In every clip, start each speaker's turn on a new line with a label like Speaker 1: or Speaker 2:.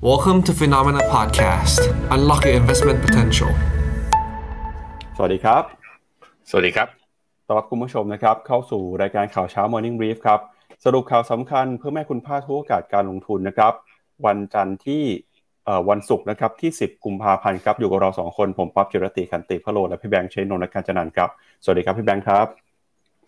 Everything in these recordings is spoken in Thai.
Speaker 1: Welcome to Phenomena Podcast. Unlock your investment potential.
Speaker 2: สวัสดีครับ
Speaker 3: สวัสดีครับ
Speaker 2: ต้อนรับคุณผู้ชมนะครับ เข้าสู่รายการข่าวเช้า Morning Brief ครับ สรุปข่าวสำคัญเพื่อแม่คุณพลาดทุกโอกาสการลงทุนนะครับ วันจันทร์ที่เอ่อวันศุกร์นะครับที่ 10 กุมภาพันธ์ครับ อยู่กับเราสองคน ผมป๊อบจิรติคันติพะโลและพี่แบงค์เชนนนท์การจนันท์ครับ สวัสดีครับพี่แบงค์ครับ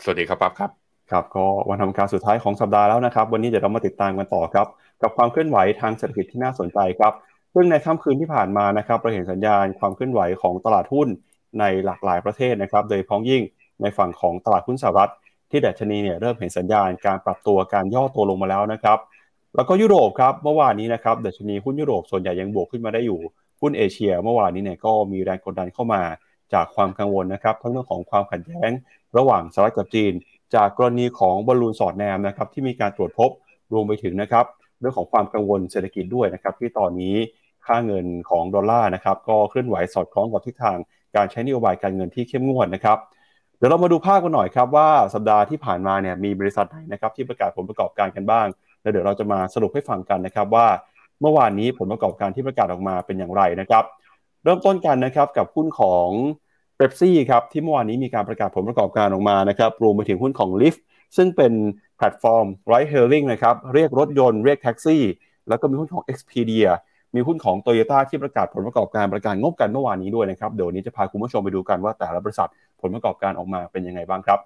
Speaker 3: สวัสดีครับปั๊บครับ
Speaker 2: ครับก็วันทำการสุดท้ายของสัปดาห์แล้วนะครับ วันนี้เดี๋ยวเรามาติดตามกันต่อครับ กับความเคลื่อนไหวทางเศรษฐกิจที่น่าสนใจครับซึ่งในค่ำคืนที่ผ่านมานะครับเราเห็นสัญญาณความเคลื่อนไหวของตลาดหุ้นในหลากหลายประเทศนะครับ โดยเฉพ้องยิ่งในฝั่งของตลาดหุ้นสหรัฐ ที่ดัชนีเนี่ยเริ่มเห็นสัญญาณการปรับตัวการย่อตัวลงมาแล้วนะครับ แล้วก็ยุโรปครับเมื่อวานนี้นะครับดัชนีหุ้นยุโรปส่วนใหญ่ยังบวกขึ้นมาได้อยู่หุ้นเอเชีย เมื่อวานนี้เนี่ยก็มีแรงกดดันเข้ามาจากความกังวลนะครับทั้งเรื่องของความขัดแย้ง ระหว่างสหรัฐกับจีน จากกรณีของบอลลูนสอดแนมนะครับที่มีการตรวจพบรวมไปถึงนะครับเรื่องของความกังวลเศรษฐกิจด้วยนะครับที่ตอนนี้ค่าเงินของดอลลาร์นะครับก็เคลื่อนไหวสอดคล้องกับทิศทางการใช้นโยบายการเงินที่เข้มงวดนะครับเดี๋ยวเรามาดูภาพกันหน่อยครับว่าสัปดาห์ที่ผ่านมาเนี่ยมีบริษัทไหนนะครับที่ประกาศผลประกอบการกันบ้างแล้วเดี๋ยวเราจะมาสรุปให้ฟังกันนะครับว่าเมื่อวานนี้ผลประกอบการที่ประกาศออกมาเป็นอย่างไรนะครับ เริ่มต้นกันนะครับกับหุ้นของ เบปซี่ครับที่เมื่อวานนี้มีการประกาศผลประกอบการออกมานะครับรวมไปถึงหุ้นของ Lyft ซึ่งเป็นแพลตฟอร์ม ride hailing นะครับเรียกรถยนต์เรียกแท็กซี่ แล้วก็มีหุ้นของ Expedia มีหุ้นของ Toyota ที่ประกาศผลประกอบการประกาศงบกันเมื่อวานนี้ด้วยนะครับเดี๋ยวนนี้จะพาคุณผู้ชมไปดูกันว่าแต่ละบริษัทผลประกอบการออกมาเป็นยังไงบ้างครับ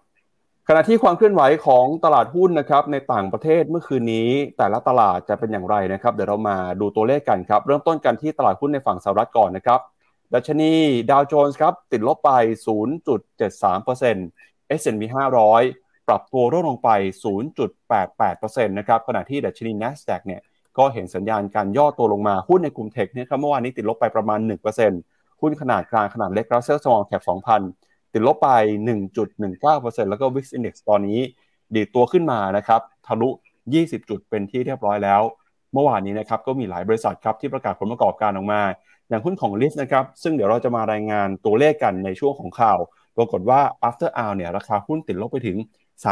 Speaker 2: ขณะที่ความเคลื่อนไหวของตลาดหุ้นนะครับในต่างประเทศเมื่อคืนนี้แต่ละตลาดจะเป็นอย่างไรนะครับเดี๋ยวเรามาดูตัวเลขกันครับเริ่มต้นกันที่ตลาดหุ้นในฝั่งสหรัฐก่อนนะครับ ดัชนีดาวโจนส์ครับติดลบไป 0.73% S&P 500 ปรับตัวร่วงลงไป 0.88%นะครับขณะที่ดัชนี NASDAQ เนี่ยก็เห็นสัญญาณการย่อตัวลงมาหุ้นในกลุ่มเทคเนี่ยครับเมื่อวานนี้ติดลบไปประมาณ 1%หุ้นขนาดกลางขนาดเล็ก Russell Small Cap 2,000 ติดลบไป 1.19%แล้วก็ Wix Index ตอนนี้ดีตัวขึ้นมานะครับทะลุ 20 จุดเป็นที่เรียบร้อยแล้ว เมื่อวานนี้นะครับก็มีหลายบริษัทครับที่ประกาศผลประกอบการออกมา อย่างหุ้นของ Lyft นะครับ ซึ่งเดี๋ยวเราจะมารายงานตัวเลขกันในช่วงของข่าว ปรากฏว่า after hour เนี่ยราคาหุ้นติดลบไปถึง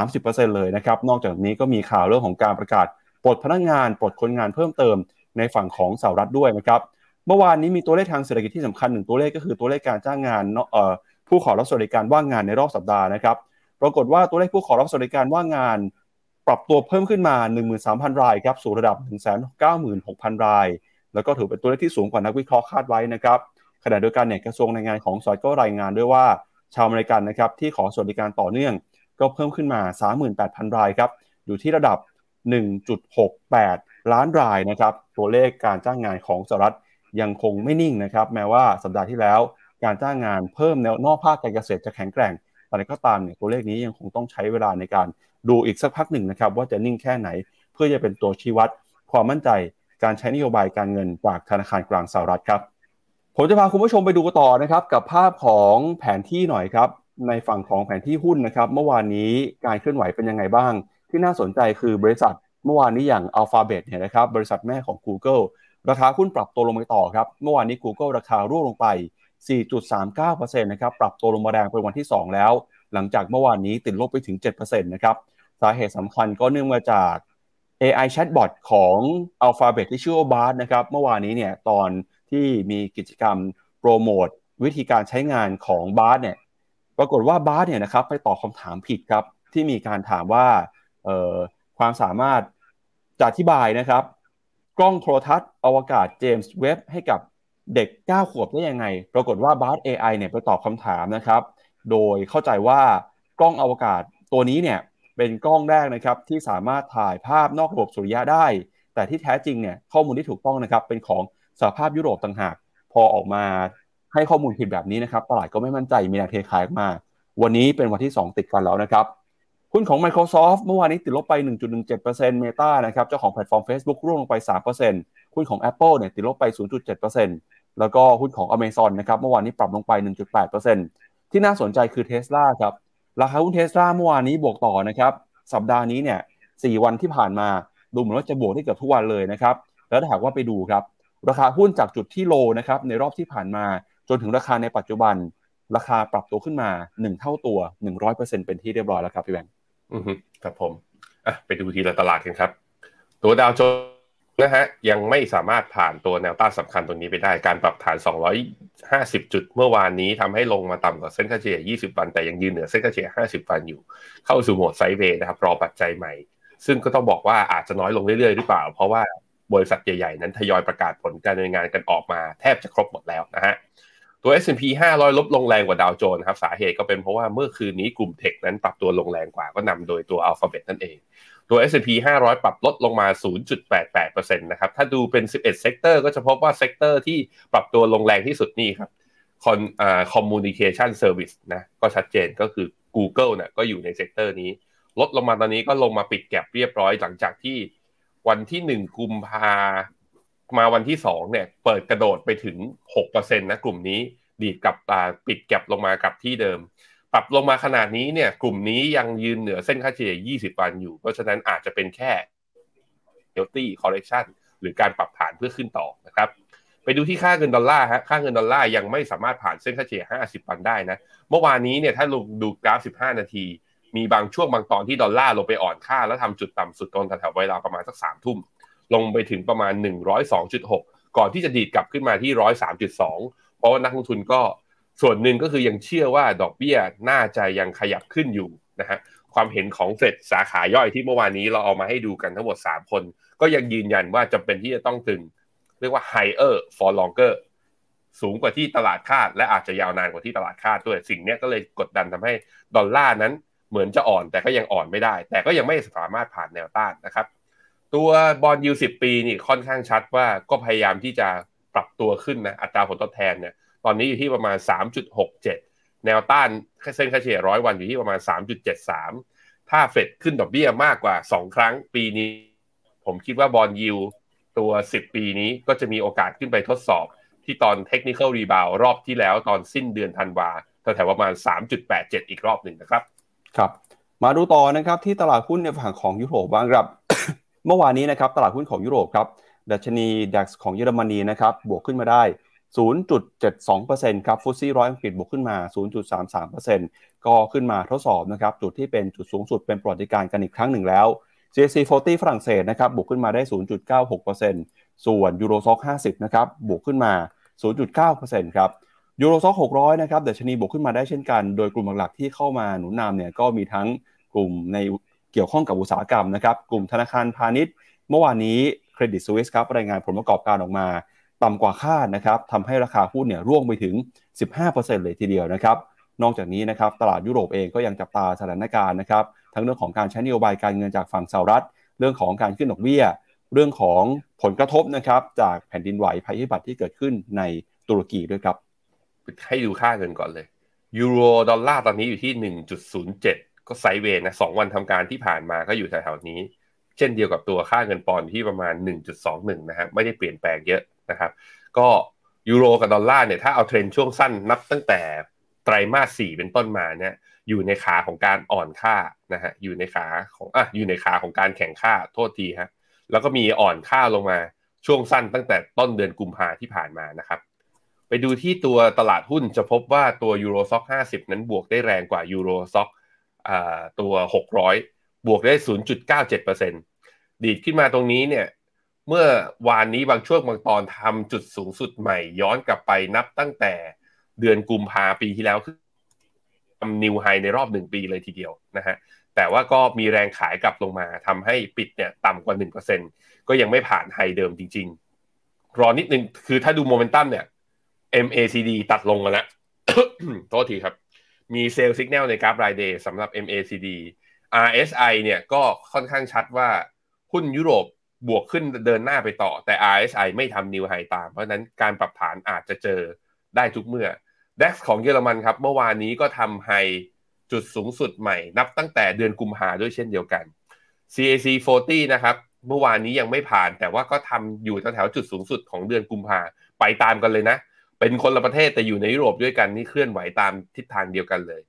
Speaker 2: 30%เลยนะครับ นอกจากนี้ก็มีข่าวเรื่องของการประกาศปลดพนักงานปลดคนงานเพิ่มเติมในฝั่งของสหรัฐด้วยนะครับ เมื่อวานนี้มีตัวเลขทางเศรษฐกิจที่สำคัญหนึ่งตัวเลขก็คือตัวเลขการจ้างงานเอ่อผู้ขอรับสวัสดิการว่างงานในรอบสัปดาห์นะครับ ปรากฏว่าตัวเลขผู้ขอรับสวัสดิการว่างงาน ปรับตัวเพิ่มขึ้นมา 13,000 รายครับสู่ระดับ 196,000 ราย แล้วก็ถือเป็นตัวเลขที่สูงกว่านักวิเคราะห์คาดไว้นะครับขณะเดียวกันเนี่ยกระทรวงแรงงานของสหรัฐก็รายงานด้วยว่าชาวอเมริกันนะครับที่ขอสวัสดิการต่อเนื่องก็เพิ่มขึ้นมา 38,000 รายครับอยู่ที่ระดับ 1.68 ล้านรายนะครับตัวเลขการจ้างงานของสหรัฐยังคงไม่นิ่งนะครับแม้ว่าสัปดาห์ที่แล้ว การจ้างงานเพิ่มแนวนอกภาคการเกษตรจะแข็งแกร่งแต่ก็ตามเนี่ยตัวเลขนี้ยังคงต้องใช้เวลาในการดูอีกสักพักหนึ่งนะครับว่าจะนิ่งแค่ไหน เพื่อจะเป็นตัวชี้วัดความมั่นใจ การใช้นโยบายการเงินจากธนาคารกลางสหรัฐครับผมจะพาคุณผู้ชมไปดูต่อนะครับกับภาพของแผนที่หน่อยครับ ในฝั่งของแผนที่หุ้นนะครับ เมื่อวานนี้การเคลื่อนไหวเป็นยังไงบ้าง ที่น่าสนใจคือบริษัทเมื่อวานนี้อย่าง Alphabet เนี่ยนะครับบริษัทแม่ของ Google ราคาหุ้นปรับตัวลงไปต่อครับ เมื่อวานนี้ Google ราคาร่วงลงไป 4.39%นะครับปรับตัวลงมาแรงเป็นวันที่ 2 แล้ว หลังจากเมื่อวานนี้ติดลบไปถึง 7%นะครับสาเหตุสำคัญก็เนื่องมาจาก AI chatbot ของ Alphabet ที่ชื่อว่า Bard นะครับเมื่อวานนี้เนี่ยตอนที่มีกิจกรรมโปรโมทวิธีการใช้งานของ Bard เนี่ยปรากฏว่า Bard เนี่ยนะครับไปตอบคำถามผิดครับ ที่มีการถามว่าความสามารถจะอธิบายนะครับ กล้องโทรทัศน์อวกาศเจมส์เว็บให้กับเด็ก 9 ขวบได้ยังไง ปรากฏว่า Bard AI เนี่ยไปตอบคำถามนะครับ โดยเข้าใจว่ากล้องอวกาศตัวนี้เนี่ย เป็นกล้องแรกนะครับที่สามารถถ่ายภาพนอกระบบสุริยะได้ แต่ที่แท้จริงเนี่ยข้อมูลที่ถูกต้องนะครับเป็นของสหภาพยุโรปต่างหาก พอออกมาให้ข้อมูลผิดแบบนี้นะครับตลาดก็ไม่มั่นใจมีแรงเทขายมา วันนี้เป็นวันที่ 2 ติดกันแล้วนะครับหุ้นของ Microsoft เมื่อวานนี้ติดลบไป 1.17% Meta นะครับเจ้าของแพลตฟอร์ม Facebook ร่วงลงไป 3%หุ้นของ Apple เนี่ยติดลบไป 0.7%แล้วก็หุ้นของ Amazon นะครับเมื่อวานนี้ปรับลงไป 1.8%ที่น่าสนใจคือ Tesla ครับ ราคาหุ้นเทสลาเมื่อวานนี้บวกต่อนะครับ สัปดาห์นี้เนี่ยสี่วันที่ผ่านมาดูเหมือนว่าจะบวกได้เกือบทุกวันเลยนะครับ แล้วถ้าหากว่าไปดูครับ ราคาหุ้นจากจุดที่โลนะครับในรอบที่ผ่านมา จนถึงราคาในปัจจุบัน ราคาปรับตัวขึ้นมา 1 เท่าตัว 100%เป็นที่เรียบร้อยแล้วครับพี่แบงค์
Speaker 3: อือครับผมอะไปดูทีละตลาดกันครับ ตัวดาวโจน นะฮะยังไม่สามารถผ่านตัวแนวต้านสำคัญตรงนี้ไปได้การปรับฐาน 250 จุด เมื่อวานนี้ทำให้ลงมาต่ำกว่าเส้นค่าเฉลี่ย 20 วัน แต่ยังยืนเหนือเส้นค่าเฉลี่ย 50 วันอยู่ เข้าสู่โหมดไซด์เวย์นะครับรอปัจจัยใหม่ ซึ่งก็ต้องบอกว่าอาจจะน้อยลงเรื่อยๆหรือเปล่า เพราะว่าบริษัทใหญ่ๆ นั้นทยอยประกาศผลการดำเนินงานกันออกมาแทบจะครบหมดแล้วนะฮะตัว S&P 500 ลบลงแรงกว่าดาวโจนส์ครับสาเหตุก็เป็นเพราะว่าเมื่อคืนนี้กลุ่ม tech นั้นปรับตัวลงแรงกว่าก็นำโดยตัว Alphabet นั่นเอง ตัว S&P 500 ปรับลดลงมา 0.88%นะครับ ถ้าดูเป็น 11 sector ก็จะพบว่า sector ที่ปรับตัวลงแรงที่สุดนี่ครับคอนอ่า communication service นะก็ชัดเจนก็คือ Google เนี่ยก็อยู่ใน sector นี้ ลดลงมาตอนนี้ก็ลงมาปิด gap เรียบร้อยหลังจากที่วันที่ 1 กุมภามาวันที่ 2 เนี่ย เปิดกระโดดไปถึง6%นะกลุ่มนี้ ดีดกับปิดแก็บลงมากับที่เดิม ปรับลงมาขนาดนี้เนี่ย กลุ่มนี้ยังยืนเหนือเส้นค่าเฉลี่ย 20 วันอยู่ เพราะฉะนั้นอาจจะเป็นแค่ healthy correction หรือการปรับฐานเพื่อขึ้นต่อนะครับ ไปดูที่ค่าเงินดอลลาร์ฮะค่าเงินดอลลาร์ยังไม่สามารถผ่านเส้นค่าเฉลี่ย 50 วันได้นะ เมื่อวานนี้เนี่ยถ้าลงดูกราฟ 15 นาที มีบางช่วงบางตอนที่ดอลลาร์ลงไปอ่อนค่า แล้วทำจุดต่ำสุดตรงแถวๆเวลาประมาณสัก 3 ทุ่ม ลงไปถึงประมาณ 102.6 ก่อนที่จะดีดกลับขึ้นมาที่ 103.2 เพราะว่านักลงทุนก็ ส่วนหนึ่งก็คือยังเชื่อว่าดอกเบี้ยน่าจะยังขยับขึ้นอยู่นะฮะความเห็นของเฟดสาขาย่อยที่เมื่อวานนี้เราเอามาให้ดูกันทั้งหมด 3 คน ก็ยังยืนยันว่าจำเป็นที่จะต้องตึง เรียกว่า higher for longer สูงกว่าที่ตลาดคาด และอาจจะยาวนานกว่าที่ตลาดคาดด้วยสิ่งนี้ก็เลยกดดันทำให้ดอลลาร์นั้นเหมือนจะอ่อนแต่ก็ยังอ่อนไม่ได้ แต่ก็ยังไม่สามารถผ่านแนวต้านนะครับ ตัว bond yield สิบปีนี่ค่อนข้างชัดว่าก็พยายามที่จะปรับตัวขึ้นนะอัตราผลตอบแทนเนี่ย ตอนนี้อยู่ที่ประมาณ 3.67 แนวต้านเส้นค่าเฉลี่ยร้อยวันอยู่ที่ประมาณ 3.73 ถ้าเฟดขึ้นดอกเบี้ยมากกว่า 2 ครั้งปีนี้ ผมคิดว่า bond yield ตัว 10 ปีนี้ก็จะมีโอกาสขึ้นไปทดสอบ ที่ตอน technical rebound รอบที่แล้วตอนสิ้นเดือนธันวาแถวประมาณ 3.87 อีกรอบหนึ่งนะครับ
Speaker 2: ครับ มาดูต่อนะครับที่ตลาดหุ้นในฝั่งของยุโรปบ้างครับ เมื่อวานนี้นะครับตลาดหุ้นของยุโรปครับดัชนีดัคของเยอรมนีนะครับบวกขึ้นมาได้ 0.72%ครับฟุตซี่ร้อยอังกฤษบวกขึ้นมา 0.33%ก็ขึ้นมาทดสอบนะครับจุดที่เป็นจุดสูงสุดเป็นประวัติการกันอีกครั้งหนึ่งแล้ว CAC 40 ฝรั่งเศสนะครับบวกขึ้นมาได้ 0.96%ส่วนยูโรซ็อก50 นะครับบวกขึ้นมา 0.9%ครับยูโรซ็อก600 นะครับเดชนีบวกขึ้นมาได้เช่นกัน โดยกลุ่มหลักๆที่เข้ามาหนุนนำเนี่ยก็มีทั้งกลุ่มในเกี่ยวข้องกับอุตสาหกรรมนะครับกลุ่มธนาคารพาณิชย์ เมื่อวานนี้เครดิตสวิสครับรายงานผลประกอบการออกมา ต่ำกว่าคาดนะครับทำให้ราคาหุ้นเนี่ยร่วงไปถึง 15%เลยทีเดียวนะครับ นอกจากนี้นะครับตลาดยุโรปเองก็ยังจับตาสถานการณ์นะครับ ทั้งเรื่องของการใช้นโยบายการเงินจากฝั่งสหรัฐ เรื่องของการขึ้นดอกเบี้ย เรื่องของผลกระทบนะครับจากแผ่นดินไหวภัยพิบัติที่เกิดขึ้นในตุรกีด้วยครับ
Speaker 3: ให้ดูค่าเงินก่อนเลยยูโรดอลลาร์ตอนนี้อยู่ที่ 1.07 ก็ sideway นะสองวันทำการที่ผ่านมาก็อยู่แถวๆนี้ เช่นเดียวกับตัวค่าเงินปอนด์ที่ประมาณ 1.21 นะฮะไม่ได้เปลี่ยนแปลงเยอะ นะครับ ก็ยูโรกับดอลลาร์เนี่ยถ้าเอาเทรนช่วงสั้นนับตั้งแต่ไตรมาสสี่เป็นต้นมาเนี่ยอยู่ในขาของการอ่อนค่านะฮะอยู่ในขาของอะอยู่ในขาของการแข่งค่าโทษทีฮะแล้วก็มีอ่อนค่าลงมาช่วงสั้นตั้งแต่ต้นเดือนกุมภาที่ผ่านมานะครับ ไปดูที่ตัวตลาดหุ้นจะพบว่าตัวยูโรซ็อก50 นั้นบวกได้แรงกว่ายูโรซ็อกตัว 600 บวกได้ 0.97%ดีดขึ้นมาตรงนี้เนี่ย เมื่อวานนี้บางช่วงบางตอนทำจุดสูงสุดใหม่ย้อนกลับไปนับตั้งแต่เดือนกุมภาปีที่แล้วคือทำ new high ในรอบหนึ่งปีเลยทีเดียวนะฮะแต่ว่าก็มีแรงขายกลับลงมาทำให้ปิดเนี่ยต่ำกว่า 1%ก็ยังไม่ผ่าน high เดิมจริง ๆ รอนิดนึงคือถ้าดูโมเมนตัมเนี่ย MACD ตัดลงมาแล้วโทษทีครับ มี sell สัญญาณในกราฟราย day สำหรับ MACD RSI เนี่ยก็ค่อนข้างชัดว่าหุ้นยุโรป บวกขึ้นเดินหน้าไปต่อแต่ RSI ไม่ทำ new high ตาม เพราะนั้นการปรับฐานอาจจะเจอได้ทุกเมื่อ DAX ของเยอรมันครับ เมื่อวานนี้ก็ทำไฮจุดสูงสุดใหม่ นับตั้งแต่เดือนกุมภาด้วยเช่นเดียวกัน CAC 40 นะครับ เมื่อวานนี้ยังไม่ผ่าน แต่ว่าก็ทำอยู่แถวจุดสูงสุดของเดือนกุมภาไปตามกันเลยนะ เป็นคนละประเทศแต่อยู่ในยุโรปด้วยกันนี่เคลื่อนไหวตามทิศทางเดียวกันเลย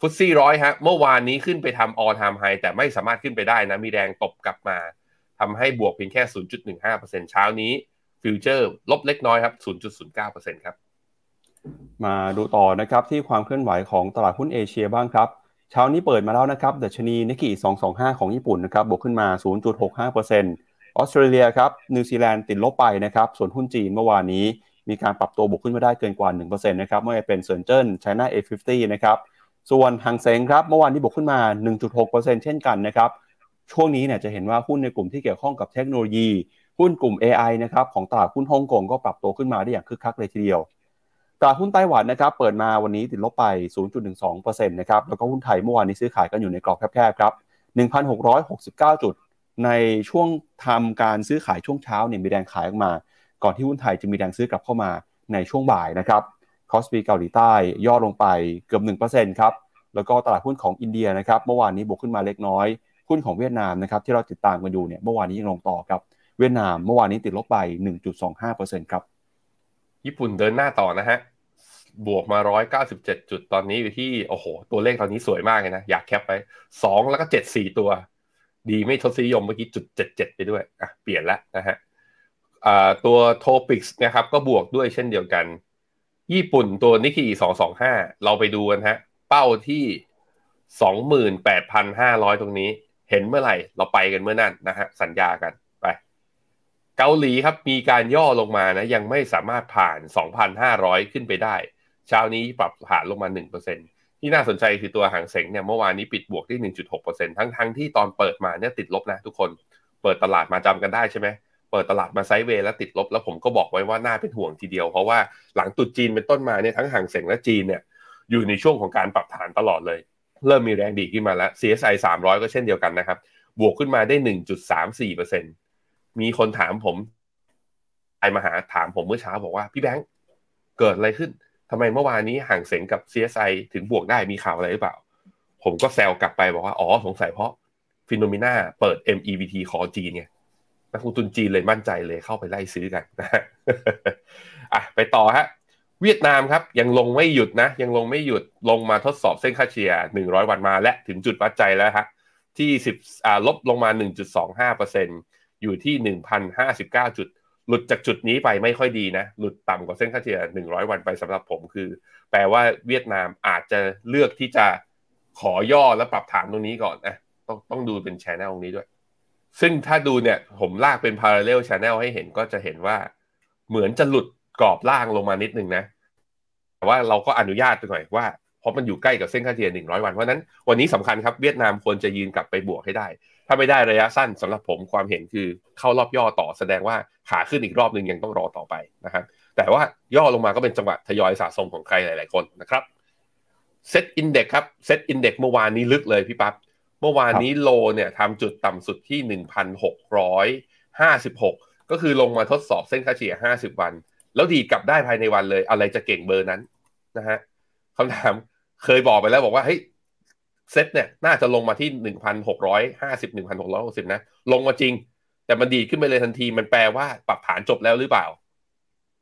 Speaker 3: ฟุตซี่ร้อยฮะเมื่อวานนี้ขึ้นไปทำออทามไฮแต่ไม่สามารถขึ้นไปได้นะมีแรงตบกลับมา ทำให้บวกเพียงแค่ 0.15%เช้านี้ future ลบเล็กน้อยครับ 0.09%ครับ
Speaker 2: มาดูต่อนะครับที่ความเคลื่อนไหวของตลาดหุ้นเอเชียบ้างครับ เช้านี้เปิดมาแล้วนะครับดัชนีนิกเกอิ225 ของญี่ปุ่นนะครับบวกขึ้นมา 0.65%ออสเตรเลียครับนิวซีแลนด์ติดลบไปนะครับส่วนหุ้นจีนเมื่อวานนี้ มีการปรับตัวบวกขึ้นมาได้เกินกว่า 1%นะครับไม่ว่าเป็นเซินเจิ้นไชน่า A50 นะครับส่วนฮั่งเส็งครับเมื่อวานนี้บวกขึ้นมา 1.6%เช่นกันนะครับ ช่วงนี้เนี่ยจะเห็นว่าหุ้นในกลุ่มที่เกี่ยวข้องกับเทคโนโลยี หุ้นกลุ่ม AI นะครับของตลาดหุ้นฮ่องกงก็ปรับตัวขึ้นมาได้อย่างคึกคักเลยทีเดียวตลาดหุ้นไต้หวันนะครับเปิดมาวันนี้ติดลบไป 0.12%นะครับแล้วก็หุ้นไทยเมื่อวานนี้ซื้อขายกันอยู่ในกรอบแคบๆครับ 1,669 จุด ในช่วงทำการซื้อขายช่วงเช้าเนี่ยมีแรงขายออกมา ก่อนที่หุ้นไทยจะมีแรงซื้อกลับเข้ามาในช่วงบ่ายนะครับคอสปีเกาหลีใต้ย่อลงไปเกือบ1%ครับแล้วก็ตลาดหุ้นของอินเดียนะครับเมื่อวานนี้บวกขึ้นมาเล็กน้อย หุ้นของเวียดนามนะครับที่เราติดตามกันอยู่เนี่ยเมื่อวานนี้ยังลงต่อครับเวียดนามเมื่อวานนี้ติดลบไป 1.25%ครับ
Speaker 3: ญี่ปุ่นเดินหน้าต่อนะฮะบวกมา 197 จุดตอนนี้อยู่ที่โอ้โห ตัวเลขตอนนี้สวยมากเลยนะ อยากแคปไป 2 แล้วก็ 7 4 ตัว ดีไม่ทศนิยมเมื่อกี้จุด 77 ไปด้วยอะเปลี่ยนแล้วนะฮะตัวโทปิกส์นะครับก็บวกด้วยเช่นเดียวกัน ญี่ปุ่นตัวนิกเกิ225 เราไปดูกันฮะ เป้าที่ 28,500 ตรงนี้ ห็นเมื่อไหร่เราไปกันเมื่อนั้นนะฮะสัญญากันไป เกาหลีครับมีการย่อลงมานะยังไม่สามารถผ่าน 2,500 ขึ้นไปได้เช้านี้ปรับฐานลงมา 1%ที่น่าสนใจคือตัวหางเสงเนี่ยเมื่อวานนี้ปิดบวกที่ 1.6%ทั้งทั้งที่ตอนเปิดมาเนี่ยติดลบนะทุกคนเปิดตลาดมาจำกันได้ใช่ไหมเปิดตลาดมาไซด์เวย์แล้วติดลบแล้วผมก็บอกไว้ว่าน่าเป็นห่วงทีเดียว เพราะว่าหลังตุดจีนเป็นต้นมาเนี่ยทั้งหางเสงและจีนเนี่ยอยู่ในช่วงของการปรับฐานตลอดเลย เริ่มมีแรงดีขึ้นมาแล้ว CSI 300 ก็เช่นเดียวกันนะครับ บวกขึ้นมาได้ 1.34%มีคนถามผมไอมาหาถามผมเมื่อเช้าบอกว่าพี่แบงค์เกิดอะไรขึ้นทำไมเมื่อวานนี้ห่างเสงกับ CSI ถึงบวกได้มีข่าวอะไรหรือเปล่า ผมก็แซวกลับไปบอกว่าอ๋อสงสัยเพราะฟิโนเมนาเปิด MEVT คอจีนไงนักลงทุนจีนเลยมั่นใจเลยเข้าไปไล่ซื้อกันนะฮะอะไปต่อฮะ เวียดนามครับยังลงไม่หยุดนะ ยังลงไม่หยุดลงมาทดสอบเส้นค่าเฉลี่ย 100 วันมาและถึงจุดวัดใจแล้วฮะที่ 10อ่าลบลงมา 1.25%อยู่ที่ 1,059 จุด หลุดจากจุดนี้ไปไม่ค่อยดีนะ หลุดต่ำกว่าเส้นค่าเฉลี่ย 100 วันไปสำหรับผมคือ แปลว่าเวียดนามอาจจะเลือกที่จะขอย่อและปรับฐานตรงนี้ก่อนนะต้องต้องดูเป็นแชแนลตรงนี้ด้วย ซึ่งถ้าดูเนี่ยผมลากเป็น parallel channel ให้เห็นก็จะเห็นว่า เหมือนจะหลุด กรอบล่างลงมานิดนึงนะ แต่ว่าเราก็อนุญาตไปหน่อยว่าเพราะมันอยู่ใกล้กับเส้นค่าเฉลี่ย100 วัน เพราะนั้นวันนี้สำคัญครับเวียดนามควรจะยืนกลับไปบวกให้ได้ ถ้าไม่ได้ระยะสั้นสำหรับผมความเห็นคือเข้ารอบย่อต่อแสดงว่าขาขึ้นอีกรอบหนึ่งยังต้องรอต่อไปนะครับแต่ว่าย่อลงมาก็เป็นจังหวะทยอยสะสมของใครหลาย ๆ คนนะครับ SET Index ครับ SET Index เมื่อวานนี้ลึกเลยพี่ปั๊บเมื่อวานนี้ low เนี่ยทำจุดต่ำสุดที่ 1,656 ก็คือลงมาทดสอบเส้นค่าเฉลี่ย 50 วัน แล้วดีดกลับได้ภายในวันเลย อะไรจะเก่งเบอร์นั้นนะฮะคำถามเคยบอกไปแล้วบอกว่าเฮ้ยเซตเนี่ยน่าจะลงมาที่ 1,650 1,660 นะ ลงมาจริง แต่มันดีดขึ้นไปเลยทันทีมันแปลว่าปรับฐานจบแล้วหรือเปล่า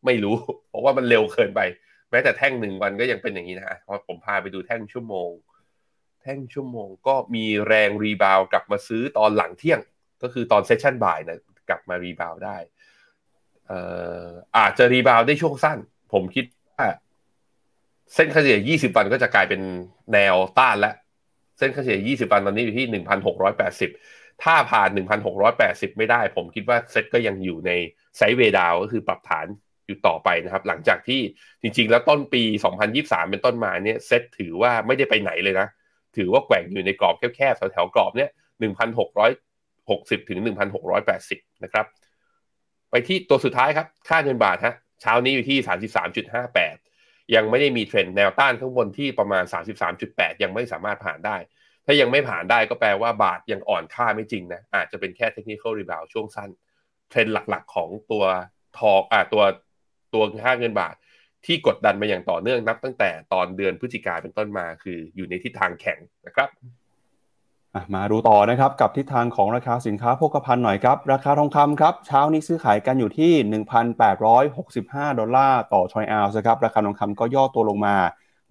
Speaker 3: ไม่รู้ เพราะว่ามันเร็วเกินไป แม้แต่แท่งหนึ่งวันก็ยังเป็นอย่างนี้นะฮะเพราะผมพาไปดูแท่งชั่วโมง แท่งชั่วโมงก็มีแรง rebound กลับมาซื้อตอนหลังเที่ยง ก็คือตอน session บ่ายนะกลับมา rebound ได้ อาจจะ rebound ได้ช่วงสั้น ผมคิดว่าเส้นค่าเฉลี่ย 20 วันก็จะกลายเป็นแนวต้านแล้วเส้นค่าเฉลี่ย 20 วันตอนนี้อยู่ที่ 1,680 ถ้าผ่าน 1,680 ไม่ได้ ผมคิดว่าเซ็ตก็ยังอยู่ในไซด์เวดาวก็คือปรับฐานอยู่ต่อไปนะครับ หลังจากที่จริง ๆ แล้วต้นปี 2023 เป็นต้นมาเนี่ยเซ็ตถือว่าไม่ได้ไปไหนเลยนะ ถือว่าแกว่งอยู่ในกรอบแคบๆแถวๆกรอบเนี่ย1,660 ถึง 1,680 นะครับ ไปที่ตัวสุดท้ายครับ ค่าเงินบาทฮะเช้านี้อยู่ที่ 33.58 ยังไม่ได้มีเทรนด์แนวต้านข้างบนที่ประมาณ 33.8 ยังไม่สามารถผ่านได้ ถ้ายังไม่ผ่านได้ก็แปลว่าบาทยังอ่อนค่าไม่จริงนะ อาจจะเป็นแค่ technical rebound ช่วงสั้น เทรนด์หลักๆ ของตัวทอกอ่าตัวตัวค่าเงินบาทที่กดดันมาอย่างต่อเนื่องนับตั้งแต่ตอนเดือนพฤศจิกาเป็นต้นมาคืออยู่ในทิศทางแข็งนะครับ
Speaker 2: มาดูต่อนะครับกับทิศทางของราคาสินค้าโภคภัณฑ์หน่อยครับ ราคาทองคำครับเช้านี้ซื้อขายกันอยู่ที่ 1,865 ดอลลาร์ต่อทรอยออนซ์ครับราคาทองคำก็ย่อตัวลงมา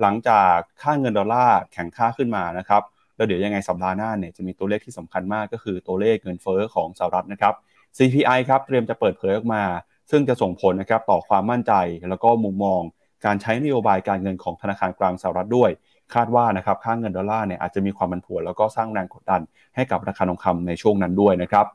Speaker 2: หลังจากค่าเงินดอลลาร์แข็งค่าขึ้นมานะครับแล้วเดี๋ยวยังไงสัปดาห์หน้าเนี่ยจะมีตัวเลขที่สำคัญมากก็คือตัวเลขเงินเฟ้อของสหรัฐนะครับ CPI ครับเตรียมจะเปิดเผยออกมา ซึ่งจะส่งผลนะครับต่อความมั่นใจแล้วก็มุมมองการใช้นโยบายการเงินของธนาคารกลางสหรัฐด้วย คาดว่านะครับค่าเงินดอลลาร์เนี่ยอาจจะมีความผันผวนแล้วก็สร้างแรงกดดันให้กับราคาทองคำในช่วงนั้นด้วยนะครับ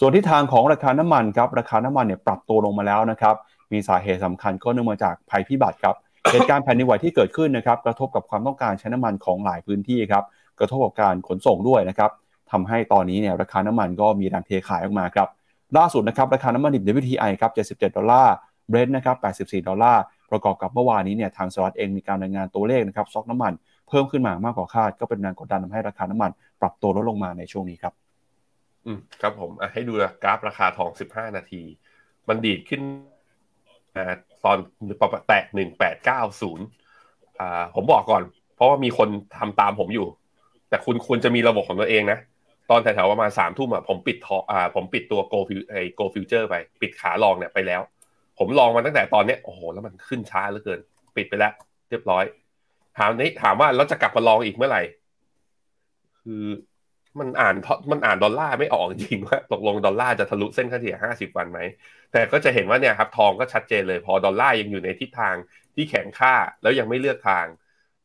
Speaker 2: ส่วนที่ทางของราคาน้ำมันครับราคาน้ำมันเนี่ยปรับตัวลงมาแล้วนะครับมีสาเหตุสำคัญก็เนื่องมาจากภัยพิบัติครับเหตุการณ์แผ่นดินไหวที่เกิดขึ้นนะครับกระทบกับความต้องการใช้น้ำมันของหลายพื้นที่ครับกระทบกับการขนส่งด้วยนะครับทำให้ตอนนี้เนี่ยราคาน้ำมันก็มีแรงเทขายออกมาครับล่าสุดนะครับราคาน้ำมันดิบ WTI ครับ77 ดอลลาร์เบรนท์นะครับ84 ดอลลาร์ประกอบกับเมื่อวานนี้เนี่ยทางสหรัฐเองมีการรายงานตัวเลขนะครับซอกน้ำมัน เพิ่มขึ้นมามากกว่าคาด ก็เป็นแรงกดดันทำให้ราคาน้ำมัน ปรับตัวลดลงมาในช่วงนี้ครับ
Speaker 3: อืมครับผมให้ดูกราฟราคาทอง 15 นาที มันดีดขึ้นอ่าตอนแตะ1890อ่าผมบอกก่อน เพราะว่ามีคนทำตามผมอยู่ แต่คุณควรจะมีระบบของตัวเองนะ ตอนแถวๆประมาณสามทุ่มอะผมปิดทออ่าผมปิดตัว gold fu ไอ gold futures ไป ปิดขา long เนี่ยไปแล้ว ผม long มาตั้งแต่ตอนเนี้ยโอ้โหแล้วมันขึ้นช้าเหลือเกิน ปิดไปแล้ว เรียบร้อย ทีนี้ถามว่าเราจะกลับมา long อีกเมื่อไหร่ คือมันอ่านมันอ่านดอลลาร์ไม่ออกจริงว่าตกลงดอลลาร์จะทะลุเส้นค่าเฉลี่ย50 วันไหม แต่ก็จะเห็นว่าเนี่ยครับทองก็ชัดเจนเลย พอดอลลาร์ยังอยู่ในทิศทางที่แข็งค่าแล้วยังไม่เลือกทาง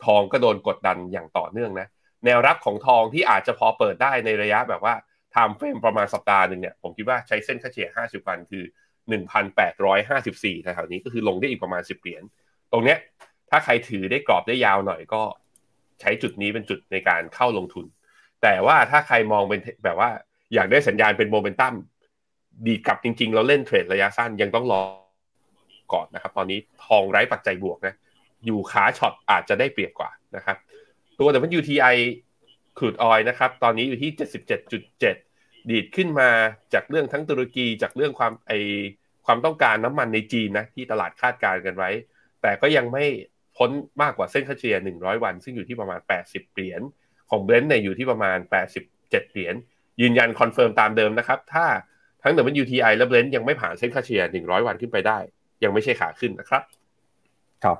Speaker 3: ทองก็โดนกดดันอย่างต่อเนื่องนะ แนวรับของทองที่อาจจะพอเปิดได้ในระยะแบบว่า timeframe ประมาณสัปดาห์หนึ่งเนี่ยผมคิดว่าใช้เส้นค่าเฉลี่ย50 วันคือ 1,854แถวๆนี้ก็คือลงได้อีกประมาณ 10 เหรียญตรงเนี้ย ถ้าใครถือได้กรอบได้ยาวหน่อยก็ ใช้จุดนี้เป็นจุดในการเข้าลงทุน แต่ว่าถ้าใครมองเป็นแบบว่า อยากได้สัญญาณเป็นโมเมนตัมดีกลับจริง ๆ เราเล่นเทรดระยะสั้นยังต้องรอก่อนนะครับ ตอนนี้ทองไร้ปัจจัยบวกนะ อยู่ขาช็อตอาจจะได้เปรียบกว่านะครับ ตัว WTI ครูดออยนะครับ ตอนนี้อยู่ที่ 77.7 ดีดขึ้นมาจากเรื่องทั้งตุรกีจากเรื่องความไอความต้องการน้ำมันในจีนนะที่ตลาดคาดการณ์กันไว้ แต่ก็ยังไม่ พ้นมากกว่าเส้นค่าเฉลี่ย 100 วัน ซึ่งอยู่ที่ประมาณ 80 เหรียญ ของเบรนท์เนี่ยอยู่ที่ประมาณ 87 เหรียญ ยืนยัน confirm ตามเดิมนะครับ ถ้าทั้ง WTI และเบรนท์ยังไม่ผ่านเส้นค่าเฉลี่ย 100 วันขึ้นไปได้ ยังไม่ใช่ขาขึ้นนะครับ
Speaker 2: ครับ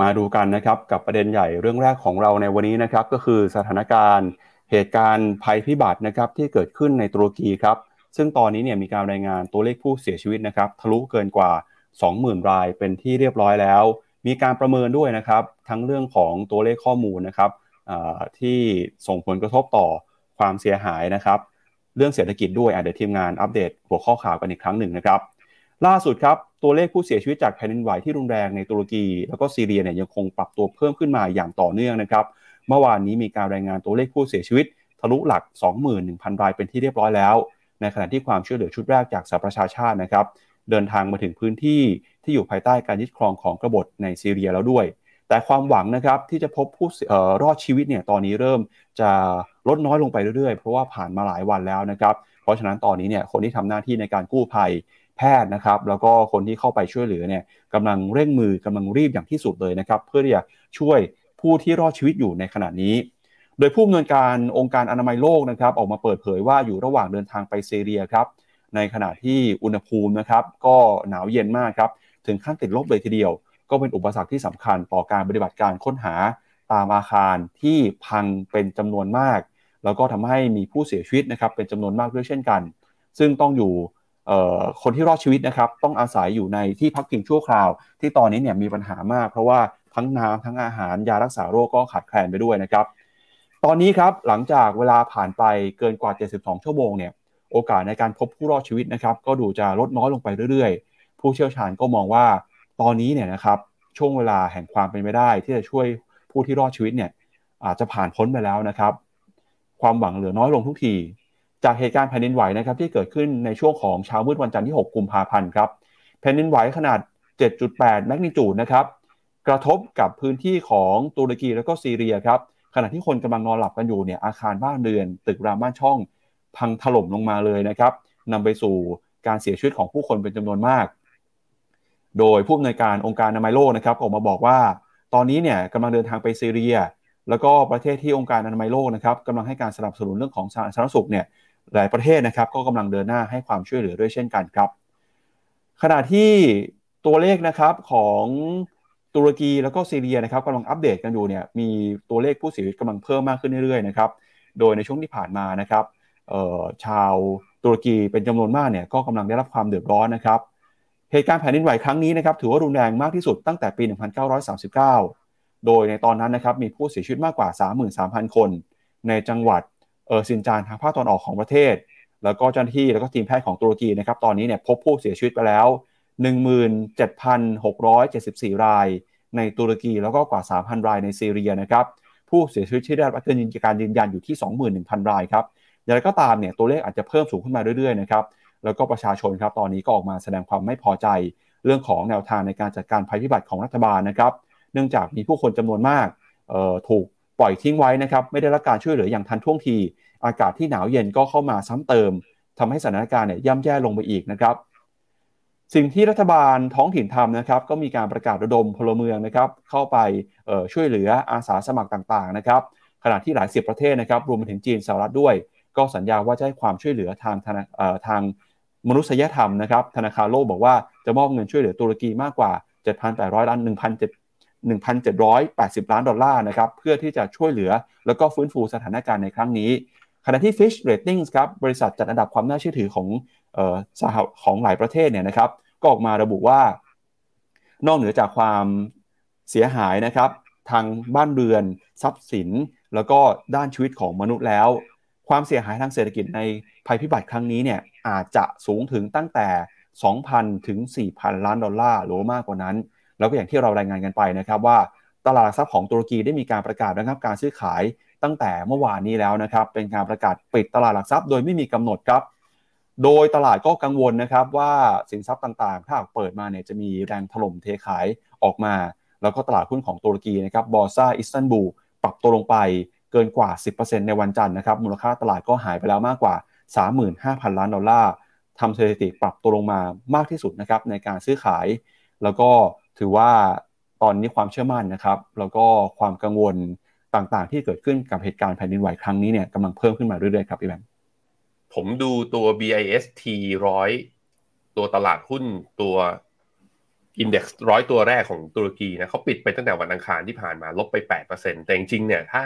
Speaker 2: มาดูกันนะครับกับประเด็นใหญ่เรื่องแรกของเราในวันนี้นะครับก็คือสถานการณ์เหตุการณ์ภัยพิบัตินะครับที่เกิดขึ้นในตุรกีครับซึ่งตอนนี้เนี่ยมีการรายงานตัวเลขผู้เสียชีวิตนะครับทะลุเกินกว่า 20,000 รายเป็นที่เรียบร้อยแล้ว มีการประเมินด้วยนะครับ ทั้งเรื่องของตัวเลขข้อมูลนะครับที่ส่งผลกระทบต่อความเสียหายนะครับ เรื่องเศรษฐกิจด้วยเดี๋ยวทีมงานอัปเดตหัวข้อข่าวกันอีกครั้งหนึ่งนะครับ ล่าสุดครับตัวเลขผู้เสียชีวิตจากแผ่นดินไหวที่รุนแรงในตุรกี แล้วก็ซีเรียเนี่ยยังคงปรับตัวเพิ่มขึ้นมาอย่างต่อเนื่องนะครับ เมื่อวานนี้มีการรายงานตัวเลขผู้เสียชีวิต ทะลุหลัก 21,000 รายเป็นที่เรียบร้อยแล้ว ในขณะที่ความช่วยเหลือชุดแรกจากสหประชาชาตินะครับ เดินทางมาถึงพื้นที่ ที่อยู่ภายใต้การยึดครองของกบฏในซีเรียแล้วด้วย แต่ความหวังนะครับที่จะพบผู้รอดชีวิตเนี่ยตอนนี้เริ่มจะลดน้อยลงไปเรื่อยๆ เพราะว่าผ่านมาหลายวันแล้วนะครับเพราะฉะนั้นตอนนี้เนี่ยคนที่ทำหน้าที่ในการกู้ภัยแพทย์นะครับแล้วก็คนที่เข้าไปช่วยเหลือเนี่ยกำลังเร่งมือกำลังรีบอย่างที่สุดเลยนะครับเพื่อที่จะช่วยผู้ที่รอดชีวิตอยู่ในขณะนี้ โดยผู้อำนวยการองค์การอนามัยโลกนะครับออกมาเปิดเผยว่าอยู่ระหว่างเดินทางไปซีเรียครับในขณะที่อุณหภูมินะครับก็หนาวเย็นมากครับ ถึงขั้นติดลบเลยทีเดียว ก็เป็นอุปสรรคที่สำคัญต่อการปฏิบัติการค้นหาตามอาคารที่พังเป็นจำนวนมาก แล้วก็ทำให้มีผู้เสียชีวิตนะครับเป็นจำนวนมากด้วยเช่นกัน ซึ่งต้องอยู่คนที่รอดชีวิตนะครับต้องอาศัยอยู่ในที่พักพิงชั่วคราว ที่ตอนนี้เนี่ยมีปัญหามาก เพราะว่าทั้งน้ำทั้งอาหารยารักษาโรคก็ขาดแคลนไปด้วยนะครับ ตอนนี้ครับหลังจากเวลาผ่านไปเกินกว่า 72 ชั่วโมงเนี่ยโอกาสในการพบผู้รอดชีวิตนะครับก็ดูจะลดน้อยลงไปเรื่อยๆ ผู้เชี่ยวชาญก็มองว่าตอนนี้เนี่ยนะครับช่วงเวลาแห่งความเป็นไปได้ ที่จะช่วยผู้ที่รอดชีวิตเนี่ยอาจจะผ่านพ้นไปแล้วนะครับ ความหวังเหลือน้อยลงทุกที จากเหตุการณ์แผ่นดินไหวนะครับที่เกิดขึ้นในช่วงของเช้ามืดวันจันทร์ที่ 6 กุมภาพันธ์ครับแผ่นดินไหวขนาด 7.8 แมกนิจูดนะครับกระทบกับพื้นที่ของตุรกีแล้วก็ซีเรียครับขณะที่คนกำลังนอนหลับกันอยู่เนี่ยอาคารบ้านเรือน ตึกรามบ้านช่อง พังถล่มลงมาเลยนะครับนำไปสู่การเสียชีวิตของผู้คนเป็นจำนวนมาก โดยผู้อำนวยการองค์การอนามัยโลกนะครับออกมาบอกว่า ตอนนี้เนี่ยกำลังเดินทางไปซีเรีย แล้วก็ประเทศที่องค์การอนามัยโลกนะครับกำลังให้การสนับสนุนเรื่องของสาธารณสุขเนี่ยหลายประเทศนะครับก็กำลังเดินหน้าให้ความช่วยเหลือด้วยเช่นกันครับ ขณะที่ตัวเลขนะครับของตุรกีแล้วก็ซีเรียนะครับกำลังอัปเดตกันอยู่เนี่ยมีตัวเลขผู้เสียชีวิตกำลังเพิ่มมากขึ้นเรื่อยๆนะครับโดยในช่วงที่ผ่านมานะครับชาวตุรกีเป็นจำนวนมากเนี่ยก็กำลังได้รับความเดือดร้อนนะครับ เหตุการณ์แผ่นดินไหวครั้งนี้นะครับถือว่ารุนแรงมากที่สุดตั้งแต่ปี 1939 โดยในตอนนั้นนะครับมีผู้เสียชีวิตมากกว่า 33,000 คน ในจังหวัดเออซินจานทางภาคตอนออกของประเทศ แล้วก็เจ้าหน้าที่แล้วก็ทีมแพทย์ของตุรกีนะครับตอนนี้เนี่ยพบผู้เสียชีวิตไปแล้ว 17,674 ราย ในตุรกีแล้วก็กว่า 3,000 รายในซีเรียนะครับผู้เสียชีวิตที่ได้รับการยืนยันอยู่ที่ 21,000 รายครับอย่างไรก็ตามเนี่ยตัวเลขอาจจะเพิ่มสูงขึ้นมาเรื่อยๆนะครับ แล้วก็ประชาชนครับตอนนี้ก็ออกมาแสดงความไม่พอใจ เรื่องของแนวทางในการจัดการภัยพิบัติของรัฐบาลนะครับ เนื่องจากมีผู้คนจำนวนมากถูกปล่อยทิ้งไว้นะครับไม่ได้รับการช่วยเหลืออย่างทันท่วงที อากาศที่หนาวเย็นก็เข้ามาซ้ำเติมทำให้สถานการณ์เนี่ยย่ำแย่ลงไปอีกนะครับสิ่งที่รัฐบาลท้องถิ่นทำนะครับก็มีการประกาศระดมพลเมืองนะครับเข้าไปช่วยเหลืออาสาสมัครต่างๆนะครับขณะที่หลายสิบประเทศนะครับรวมไปถึงจีนสหรัฐด้วย ก็สัญญาว่าจะให้ความช่วยเหลือทางทาง มนุษยธรรมนะครับธนาคารโลกบอกว่าจะมอบเงินช่วยเหลือตุรกีมากกว่า 7,800 ล้าน 1,780 ล้านดอลลาร์นะครับเพื่อที่จะช่วยเหลือแล้วก็ฟื้นฟูสถานการณ์ในครั้งนี้ ขณะที่ Fish Ratings ครับบริษัทจัดอันดับความน่าเชื่อถือของออสหของหลายประเทศเนี่ยนะครับก็ออกมาระบุว่า นอกเหนือจากความเสียหายนะครับทางบ้านเรือน ทรัพย์สิน แล้วก็ด้านชีวิตของมนุษย์แล้ว ความเสียหายทางเศรษฐกิจในภัยพิบัติครั้งนี้เนี่ย อาจจะสูงถึงตั้งแต่ 2,000 ถึง 4,000 ล้านดอลลาร์หรือมากกว่านั้น แล้วก็อย่างที่เรารายงานกันไปนะครับว่าตลาดทรัพย์ของตุรกีได้มีการประกาศนะครับการซื้อขายตั้งแต่เมื่อวานนี้แล้วนะครับ เป็นการประกาศปิดตลาดหลักทรัพย์โดยไม่มีกำหนดครับ โดยตลาดก็กังวลนะครับว่าสินทรัพย์ต่างๆ ถ้าเปิดมาเนี่ยจะมีแรงถล่มเทขายออกมา แล้วก็ตลาดหุ้นของตุรกีนะครับบอร์ซ่าอิสตันบูลปรับตัวลงไปเกินกว่า 10%ในวันจันทร์นะครับมูลค่าตลาดก็หายไปแล้วมากกว่า 35,000 ล้านดอลลาร์ทำสถิติปรับตัวลงมามากที่สุดนะครับในการซื้อขาย แล้วก็ถือว่าตอนนี้ความเชื่อมั่นนะครับ แล้วก็ความกังวลต่างๆ ที่เกิดขึ้นกับเหตุการณ์แผ่นดินไหวครั้งนี้เนี่ยกำลังเพิ่มขึ้นมาเรื่อยๆครับพี่แบงค์
Speaker 3: ผมดูตัว BIST ร้อยตัวตลาดหุ้นตัวindex ร้อยตัวแรกของตุรกีนะเขาปิดไปตั้งแต่วันอังคารที่ผ่านมาลบไป 8%แต่จริงๆเนี่ยถ้า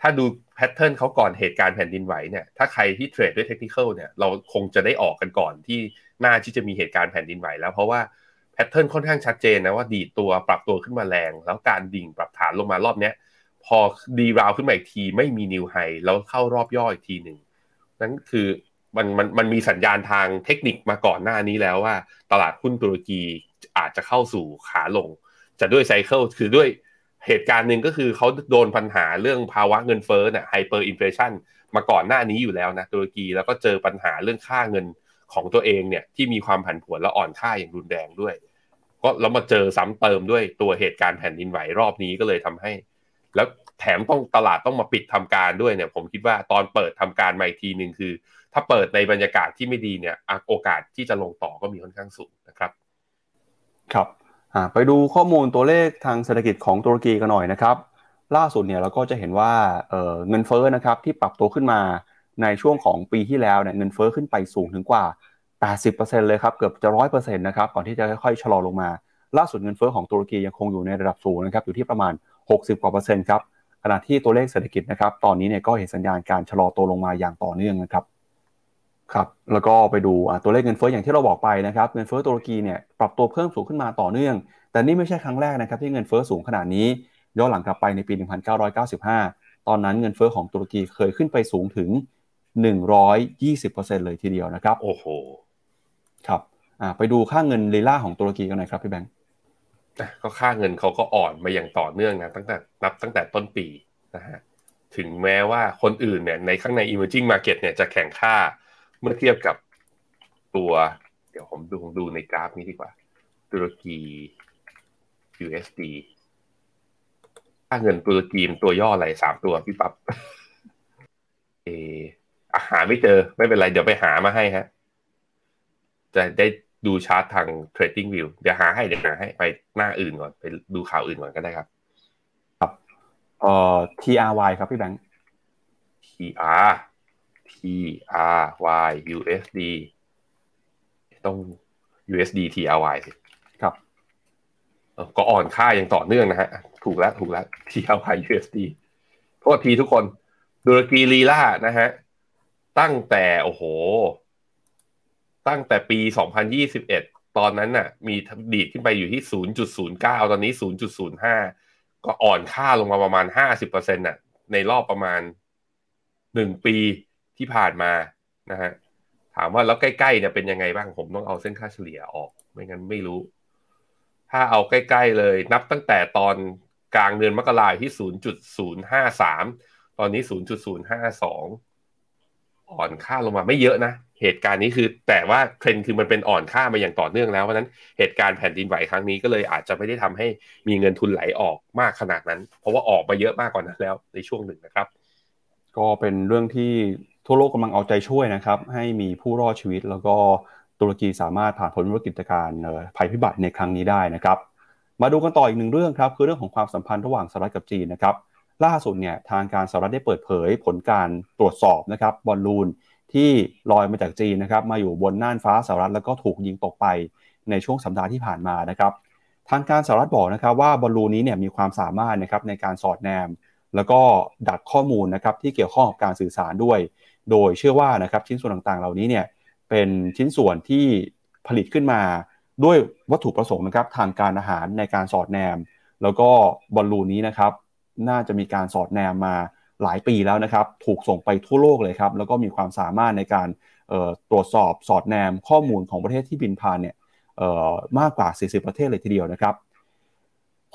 Speaker 3: ถ้าดู pattern เขาก่อนเหตุการณ์แผ่นดินไหวเนี่ยถ้าใครที่ trade ด้วยเทคนิคเนี่ยเราคงจะได้ออกกันก่อนที่หน้าที่จะมีเหตุการณ์แผ่นดินไหวแล้วเพราะว่า pattern ค่อนข้างชัดเจนนะว่าดีดตัวปรับตัวขึ้นมาแรง แล้วการดิ่งปรับฐานลงมารอบเนี้ยพอดีราวขึ้นมาอีกทีไม่มี new high แล้วเข้ารอบย่ออีกทีหนึ่งนั่นคือมันมันมันมีสัญญาณทางเทคนิคมาก่อนหน้านี้แล้วว่า ตลาดหุ้นตุรกีอาจจะเข้าสู่ขาลง จะด้วย cycle คือด้วย เหตุการณ์หนึ่งก็คือเขาโดนปัญหาเรื่องภาวะเงินเฟ้อเนี่ย hyperinflation มาก่อนหน้านี้อยู่แล้วนะตุรกีแล้วก็เจอปัญหาเรื่องค่าเงินของตัวเองเนี่ยที่มีความผันผวนและอ่อนค่าอย่างรุนแรงด้วย ก็แล้วมาเจอซ้ำเติมด้วยตัวเหตุการณ์แผ่นดินไหวรอบนี้ก็เลยทำให้ แล้วแถมต้องตลาดต้องมาปิดทำการด้วยเนี่ย ผมคิดว่าตอนเปิดทำการมาอีกทีหนึ่งคือ ถ้าเปิดในบรรยากาศที่ไม่ดีเนี่ยโอกาสที่จะลงต่อก็มีค่อนข้างสูงนะครับ
Speaker 2: ครับ ไปดูข้อมูลตัวเลขทางเศรษฐกิจของตุรกีกันหน่อยนะครับ ล่าสุดเนี่ยเราก็จะเห็นว่าเเงินเฟ้อนะครับที่ปรับตัวขึ้นมาในช่วงของปีที่แล้วเนี่ยเงินเฟ้อขึ้นไปสูงถึงกว่า 80%เลยครับเกือบจะ100%นะครับก่อนที่จะค่อยๆชะลอลงมา ล่าสุดเงินเฟ้อของตุรกียังคงอยู่ในระดับสูงนะครับอยู่ที่ประมาณ 60กว่าเปอร์เซ็นต์ครับขณะที่ตัวเลขเศรษฐกิจนะครับตอนนี้เนี่ยก็เห็นสัญญาณการชะลอตัวลงมาอย่างต่อเนื่องนะครับ ครับ แล้วก็ไปดูตัวเลขเงินเฟ้ออย่างที่เราบอกไปนะครับ เงินเฟ้อตุรกีเนี่ยปรับตัวเพิ่มสูงขึ้นมาต่อเนื่อง แต่นี่ไม่ใช่ครั้งแรกนะครับที่เงินเฟ้อสูงขนาดนี้ ย้อนหลังกลับไปในปี 1995 ตอนนั้นเงินเฟ้อของตุรกีเคยขึ้นไปสูงถึง 120%เลยทีเดียวนะครับ
Speaker 3: โอ้โห
Speaker 2: ครับไปดูค่าเงินลีลาของตุรกีกันหน่อยครับพี่แบงค์
Speaker 3: ก็ค่าเงินเขาก็อ่อนมาอย่างต่อเนื่องนะตั้งแต่นับตั้งแต่ต้นปีนะฮะ ถึงแม้ว่าคนอื่นเนี่ยในข้างใน emerging market เนี่ยจะแข่งค่า เมื่อเทียบกับตัว เดี๋ยวผมดูดูในกราฟนี้ดีกว่า ตุรกี USD ค่าเงินตุรกีมตัวย่ออะไรสามตัวพี่ปับ๊บเออาหาไม่เจอไม่เป็นไร เดี๋ยวไปหามาให้ฮะ จะได้ดูชาร์ตทาง Trading View เดี๋ยวหาให้เดี๋ยวหาให้ไปหน้าอื่นก่อน ไปดูข่าวอื่นก่อนก็ได้ครับ
Speaker 2: ครับเอ่อ TRY ครับพี่แบงค์
Speaker 3: TR T R Y USD ต้อง USD T R Y สิ
Speaker 2: ครับ
Speaker 3: ก็อ่อนค่าอย่างต่อเนื่องนะฮะ ถูกแล้วถูกแล้ว T R Y USD โทษทีทุกคนดุรกีลีลานะฮะ ตั้งแต่โอ้โห ตั้งแต่ปี 2021 ตอนนั้นน่ะ มีดีดขึ้นไปอยู่ที่ 0.09 ตอนนี้ 0.05 ก็อ่อนค่าลงมาประมาณ 50%น่ะ ในรอบประมาณ 1 ปี ที่ผ่านมานะฮะถามว่าแล้วใกล้ๆเนี่ยเป็นยังไงบ้างผมต้องเอาเส้นค่าเฉลี่ยออก ไม่งั้นไม่รู้ ถ้าเอาใกล้ๆเลย นับตั้งแต่ตอนกลางเดือนมกราที่ 0.053 ตอนนี้ 0.052 อ่อนค่าลงมาไม่เยอะนะ เหตุการณ์นี้คือ แต่ว่าเทรนด์คือมันเป็นอ่อนค่ามาอย่างต่อเนื่องแล้วเพราะนั้นเหตุการณ์แผ่นดินไหวครั้งนี้ก็เลยอาจจะไม่ได้ทำให้มีเงินทุนไหลออกมากขนาดนั้น เพราะว่าออกมาเยอะมากกว่านั้นแล้วในช่วงหนึ่งนะครับ
Speaker 2: ก็เป็นเรื่องที่ ทั่วโลกกำลังเอาใจช่วยนะครับ ให้มีผู้รอดชีวิต แล้วก็ตุรกีสามารถผ่านพ้นวิกฤตการณ์ภัยพิบัติในครั้งนี้ได้นะครับ มาดูกันต่ออีกหนึ่งเรื่องครับ คือเรื่องของความสัมพันธ์ระหว่างสหรัฐกับจีนนะครับ ล่าสุดเนี่ยทางการสหรัฐได้เปิดเผยผลการตรวจสอบนะครับบอลลูนที่ลอยมาจากจีนนะครับ มาอยู่บนน่านฟ้าสหรัฐแล้วก็ถูกยิงตกไปในช่วงสัปดาห์ที่ผ่านมานะครับ ทางการสหรัฐบอกนะครับว่าบอลลูนนี้เนี่ยมีความสามารถนะครับในการสอดแนม แล้วก็ดักข้อมูลนะครับที่เกี่ยวข้องกับการสื่อสารด้วย โดยเชื่อว่านะครับชิ้นส่วนต่างๆ เหล่านี้เนี่ยเป็นชิ้นส่วนที่ผลิตขึ้นมาด้วยวัตถุประสงค์นะครับทางการอาหารในการสอดแนม แล้วก็บอลลูนนี้นะครับน่าจะมีการสอดแนมมาหลายปีแล้วนะครับ ถูกส่งไปทั่วโลกเลยครับ แล้วก็มีความสามารถในการตรวจสอบสอดแนมข้อมูลของประเทศที่บินผ่านเนี่ยมากกว่า 40 ประเทศเลยทีเดียวนะครับ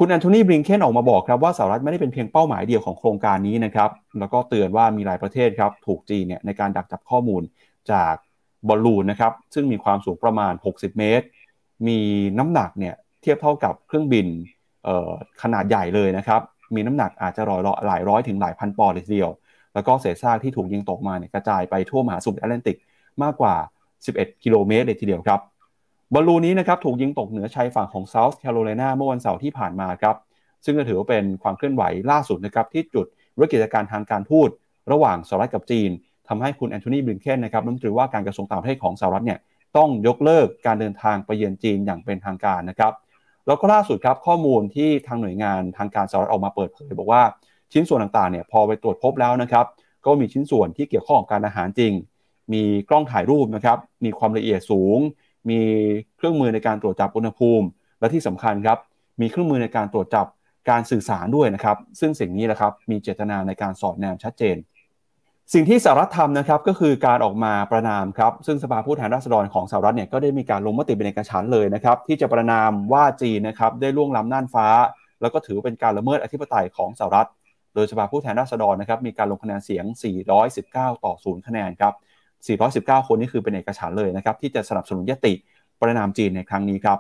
Speaker 2: คุณแอนโทนีบริงเคนออกมาบอกครับว่าสหรัฐไม่ได้เป็นเพียงเป้าหมายเดียวของโครงการนี้นะครับ แล้วก็เตือนว่ามีหลายประเทศครับ ถูกจีนเนี่ยในการดักจับข้อมูลจากบอลลูนนะครับ ซึ่งมีความสูงประมาณ 60 เมตร มีน้ำหนักเนี่ยเทียบเท่ากับเครื่องบินขนาดใหญ่เลยนะครับ มีน้ำหนักอาจจะร้อยหลายร้อยถึงหลายพันปอนด์เลยทีเดียว แล้วก็เศษซากที่ถูกยิงตกมาเนี่ยกระจายไปทั่วมหาสมุทรแอตแลนติกมากกว่า 11 กิโลเมตรเลยทีเดียวครับ บอลลูนนี้นะครับถูกยิงตกเหนือชายฝั่งของเซาท์แคโรไลนาเมื่อวันเสาร์ที่ผ่านมาครับซึ่งก็ถือว่าเป็นความเคลื่อนไหวล่าสุดนะครับที่จุดวิกฤตการทางการทูตระหว่างสหรัฐกับจีนทำให้คุณแอนโทนีบริงเคนนะครับรัฐมนตรีว่าการกระทรวงต่างประเทศของสหรัฐเนี่ยต้องยกเลิกการเดินทางไปเยือนจีนอย่างเป็นทางการนะครับแล้วก็ล่าสุดครับข้อมูลที่ทางหน่วยงานทางการสหรัฐออกมาเปิดเผยบอกว่าชิ้นส่วนต่างๆเนี่ยพอไปตรวจพบแล้วนะครับก็มีชิ้นส่วนที่เกี่ยวข้องกับการอาหารจริง มีกล้องถ่ายรูปนะครับมีความละเอียดสูง มีเครื่องมือในการตรวจจับอุณหภูมิ และที่สำคัญครับ มีเครื่องมือในการตรวจจับการสื่อสารด้วยนะครับ ซึ่งสิ่งนี้แหละครับมีเจตนาในการสอดแนมชัดเจน สิ่งที่สหรัฐทำนะครับก็คือการออกมาประนามครับ ซึ่งสภาผู้แทนราษฎรของสหรัฐเนี่ยก็ได้มีการลงมติเป็นเอกฉันเลยนะครับ ที่จะประนามว่าจีนนะครับได้ล่วงล้ำน่านฟ้า แล้วก็ถือเป็นการละเมิดอธิปไตยของสหรัฐ โดยสภาผู้แทนราษฎรนะครับมีการลงคะแนนเสียง 419 ต่อ 0 คะแนนครับ 419 คนนี่คือเป็นเอกฉันท์เลยนะครับที่จะสนับสนุนมติประณามจีนในครั้งนี้ครับ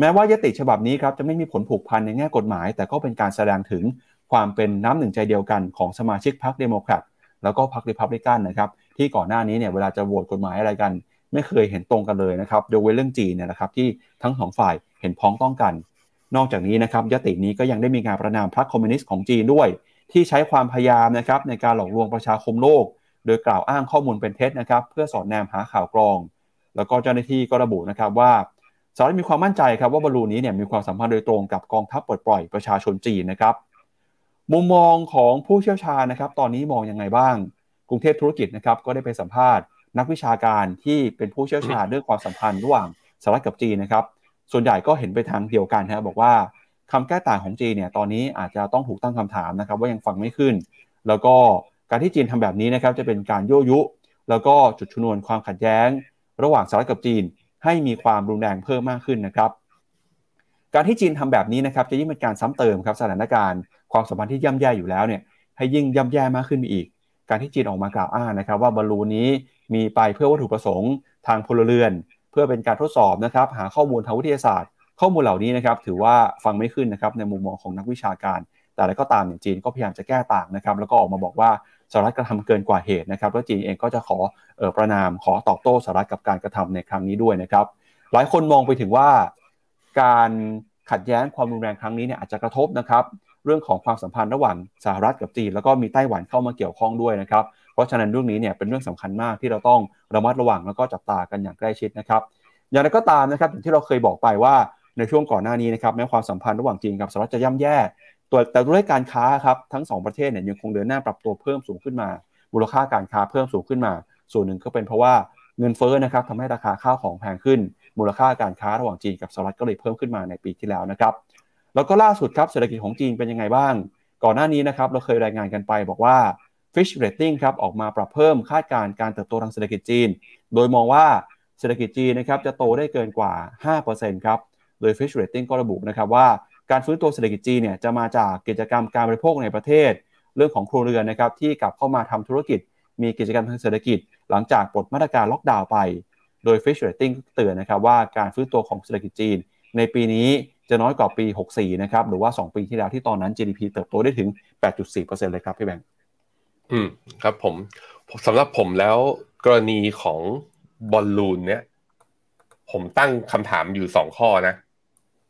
Speaker 2: แม้ว่ามติฉบับนี้ครับจะไม่มีผลผูกพันในแง่กฎหมาย แต่ก็เป็นการแสดงถึงความเป็นน้ำหนึ่งใจเดียวกันของสมาชิกพรรคเดโมแครตแล้วก็พรรคริพับลิกันนะครับที่ก่อนหน้านี้เนี่ยเวลาจะโหวตกฎหมายอะไรกัน ไม่เคยเห็นตรงกันเลยนะครับยกเว้นเรื่องจีนเนี่ยนะครับที่ทั้งสองฝ่ายเห็นพ้องต้องกัน นอกจากนี้นะครับมตินี้ก็ยังได้มีการประณามพรรคคอมมิวนิสต์ของจีนด้วย ที่ใช้ความพยายามนะครับในการหลอกลวงประชาคมโลก โดยกล่าวอ้างข้อมูลเป็นเท็จนะครับ เพื่อสอดแนมหาข่าวกรอง แล้วก็เจ้าหน้าที่ก็ระบุนะครับว่าสหรัฐมีความมั่นใจครับว่าบอลลูนนี้เนี่ยมีความสัมพันธ์โดยตรงกับกองทัพปลดปล่อยประชาชนจีนนะครับ มุมมองของผู้เชี่ยวชาญนะครับ ตอนนี้มองยังไงบ้าง กรุงเทพธุรกิจนะครับก็ได้ไปสัมภาษณ์ นักวิชาการที่เป็นผู้เชี่ยวชาญเรื่องความสัมพันธ์ระหว่างสหรัฐกับจีนนะครับ ส่วนใหญ่ก็เห็นไปทางเดียวกันนะบอกว่าคำแก้ต่างของจีนเนี่ยตอนนี้อาจจะต้องถูกตั้งคำถามนะครับ ว่ายังฟังไม่ขึ้น แล้วก็ การที่จีนทำแบบนี้นะครับจะเป็นการยั่วยุ แล้วก็จุดชนวนความขัดแย้ง ระหว่างสหรัฐกับจีน ให้มีความรุนแรงเพิ่มมากขึ้นนะครับ การที่จีนทำแบบนี้นะครับจะยิ่งเป็นการซ้ำเติมครับสถานการณ์ความสัมพันธ์ที่ย่ำแย่อยู่แล้วเนี่ยให้ยิ่งย่ำแย่มากขึ้นไปอีก การที่จีนออกมากล่าวอ้างนะครับ ว่าบอลลูนนี้มีไปเพื่อวัตถุประสงค์ทางพลเรือน เพื่อเป็นการทดสอบนะครับหาข้อมูลทางวิทยาศาสตร์ข้อมูลเหล่านี้นะครับถือว่าฟังไม่ขึ้นนะครับในมุมมองของนักวิชาการ แต่อะไรก็ตามอย่างจีนก็พยายามจะแก้ต่างนะครับแล้วก็ออกมาบอกว่า สหรัฐกระทำเกินกว่าเหตุนะครับแล้วจีนเองก็จะขอออประนามขอตอบโต้สหรัฐกับการกระทำในครั้งนี้ด้วยนะครับ หลายคนมองไปถึงว่าการขัดแย้งความรุนแรงครั้งนี้เนี่ยอาจจะกระทบนะครับเรื่องของความสัมพันธ์ระหว่างสหรัฐกับจีน แล้วก็มีไต้หวันเข้ามาเกี่ยวข้องด้วยนะครับเพราะฉะนั้นเรื่องนี้เนี่ยเป็นเรื่องสำคัญมากที่เราต้องระมัดระวังแล้วก็จับตากันอย่างใกล้ชิดนะครับอย่างไรก็ตามนะครับอย่างที่เราเคยบอกไปว่าในช่วงก่อนหน้านี้นะครับแม้ความสัมพันธ์ระหว่างจีนกับสหรัฐจะย่ำแย่ ตัวแต่ด้วยการค้าครับทั้ง 2 ประเทศเนี่ยยังคงเดินหน้าปรับตัวเพิ่มสูงขึ้นมามูลค่าการค้าเพิ่มสูงขึ้นมา ส่วนหนึ่งก็เป็นเพราะว่าเงินเฟ้อนะครับทำให้ราคาข้าวของแพงขึ้น มูลค่าการค้าระหว่างจีนกับสหรัฐก็เลยเพิ่มขึ้นมาในปีที่แล้วนะครับ แล้วก็ล่าสุดครับเศรษฐกิจของจีนเป็นยังไงบ้าง ก่อนหน้านี้นะครับเราเคยรายงานกันไปบอกว่า Fish Rating ครับออกมาปรับเพิ่มคาดการณ์การเติบโตทางเศรษฐกิจจีน โดยมองว่าเศรษฐกิจจีนนะครับจะโตได้เกินกว่า 5%ครับ โดย Fish Rating ก็ระบุนะครับว่า การฟื้นตัวเศรษฐกิจจีนเนี่ยจะมาจากกิจกรรมการบริโภคในประเทศ เรื่องของครัวเรือนนะครับที่กลับเข้ามาทำธุรกิจ มีกิจกรรมทางเศรษฐกิจ หลังจากปลดมาตรการล็อกดาวน์ไป โดย Fish Rating เตือนนะครับว่าการฟื้นตัวของเศรษฐกิจจีน ในปีนี้จะน้อยกว่าปี 64 นะครับหรือว่า 2 ปีที่แล้วที่ตอนนั้น GDP เติบโตได้ถึง 8.4%เลยครับพี่แบงค์
Speaker 3: อืมครับผมสำหรับผมแล้วกรณีของบอลลูนเนี่ยผมตั้งคำถามอยู่สองข้อนะ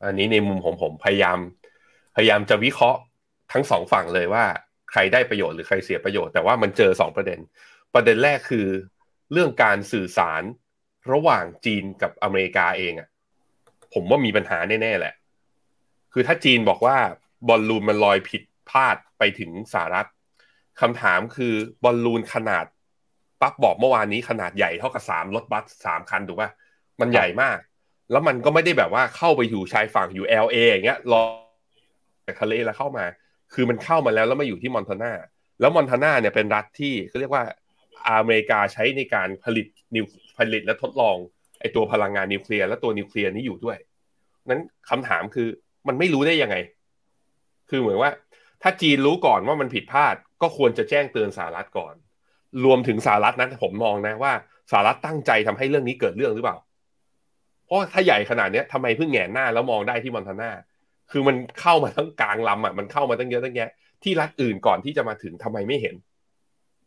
Speaker 3: อันนี้ในมุมของผมพยายาม พยายามจะวิเคราะห์ทั้งสองฝั่งเลยว่า ใครได้ประโยชน์หรือใครเสียประโยชน์แต่ว่ามันเจอสองประเด็น ประเด็นแรกคือ เรื่องการสื่อสารระหว่างจีนกับอเมริกาเองอะ่ะผมว่ามีปัญหาแน่ๆแหละ คือถ้าจีนบอกว่าบอลลูนมันลอยผิดพลาดไปถึงสหรัฐคำถามคือบอลลูนขนาดปั๊บบอกเมื่อวานนี้ขนาดใหญ่เท่ากับสามรถบัสสามคันถูกป่ะมันใหญ่มาก แล้วมันก็ไม่ได้แบบว่าเข้าไปอยู่ชายฝั่งอยู่ LA อย่างเงี้ยรอจากทะเลแล้วเข้ามา คือมันเข้ามาแล้วแล้วมาอยู่ที่มอนทานาแล้วมอนทานาเนี่ยเป็นรัฐที่เขาเรียกว่าอเมริกาใช้ในการผลิตนิวผลิตและทดลองไอตัวพลังงานนิวเคลียร์และตัวนิวเคลียร์นี้อยู่ด้วย นั้นคำถามคือมันไม่รู้ได้ยังไง คือเหมือนว่า ถ้าจีนรู้ก่อนว่ามันผิดพลาด ก็ควรจะแจ้งเตือนสหรัฐก่อน รวมถึงสหรัฐนะผมมองนะว่าสหรัฐตั้งใจทำให้เรื่องนี้เกิดเรื่องหรือเปล่า เพราะถ้าใหญ่ขนาดนี้ทำไมเพิ่งแงนหน้าแล้วมองได้ที่มอนทานาคือมันเข้ามาทั้งกลางลำอะมันเข้ามาตั้งเยอะตั้งแยะที่รัฐอื่นก่อนที่จะมาถึงทำไมไม่เห็น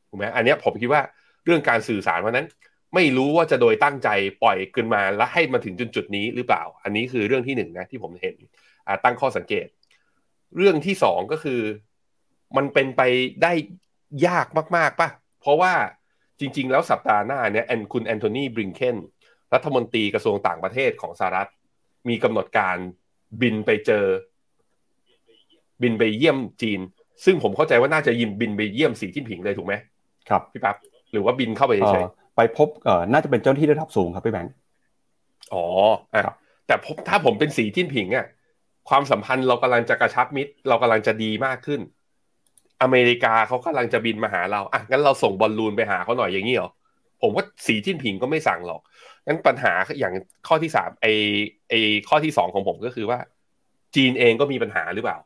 Speaker 3: ถูกไหมอันนี้ผมคิดว่าเรื่องการสื่อสารวันนั้น ไม่รู้ว่าจะโดยตั้งใจปล่อยขึ้นมาแล้วให้มาถึงจุดจุดนี้หรือเปล่า อันนี้คือเรื่องที่หนึ่งนะที่ผมเห็นตั้งข้อสังเกต เรื่องที่สองก็คือ มันเป็นไปได้ยากมากๆป่ะเพราะว่าจริง ๆ แล้วสัปดาห์หน้าเนี่ยแอนคุณแอนโทนีบริงเคน รัฐมนตรีกระทรวงต่างประเทศของสหรัฐ มีกำหนดการบินไปเจอ บินไปเยี่ยมจีน ซึ่งผมเข้าใจว่าน่าจะยิมบินไปเยี่ยมสีจิ้นผิงเลยถูกไหม
Speaker 2: ครับ
Speaker 3: พี่ปั๊บหรือว่าบินเข้าไปเฉย
Speaker 2: ไปพบเอ่อน่าจะเป็นเจ้าหน้าที่ระดับสูงครับพี่แบงค์
Speaker 3: อ๋ออะแต่ผมถ้าผมเป็นสีจิ้นผิงอะความสัมพันธ์เรากำลังจะกระชับมิตร เรากำลังจะดีมากขึ้น อเมริกาเขากำลังจะบินมาหาเราอะงั้นเราส่งบอลลูนไปหาเขาหน่อยอย่างนี้เหรอผมว่าสีจิ้นผิงก็ไม่สั่งหรอก งั้นปัญหาอย่างข้อที่สามไอไอข้อที่สองของผมก็คือว่า จีนเองก็มีปัญหาหรือเปล่า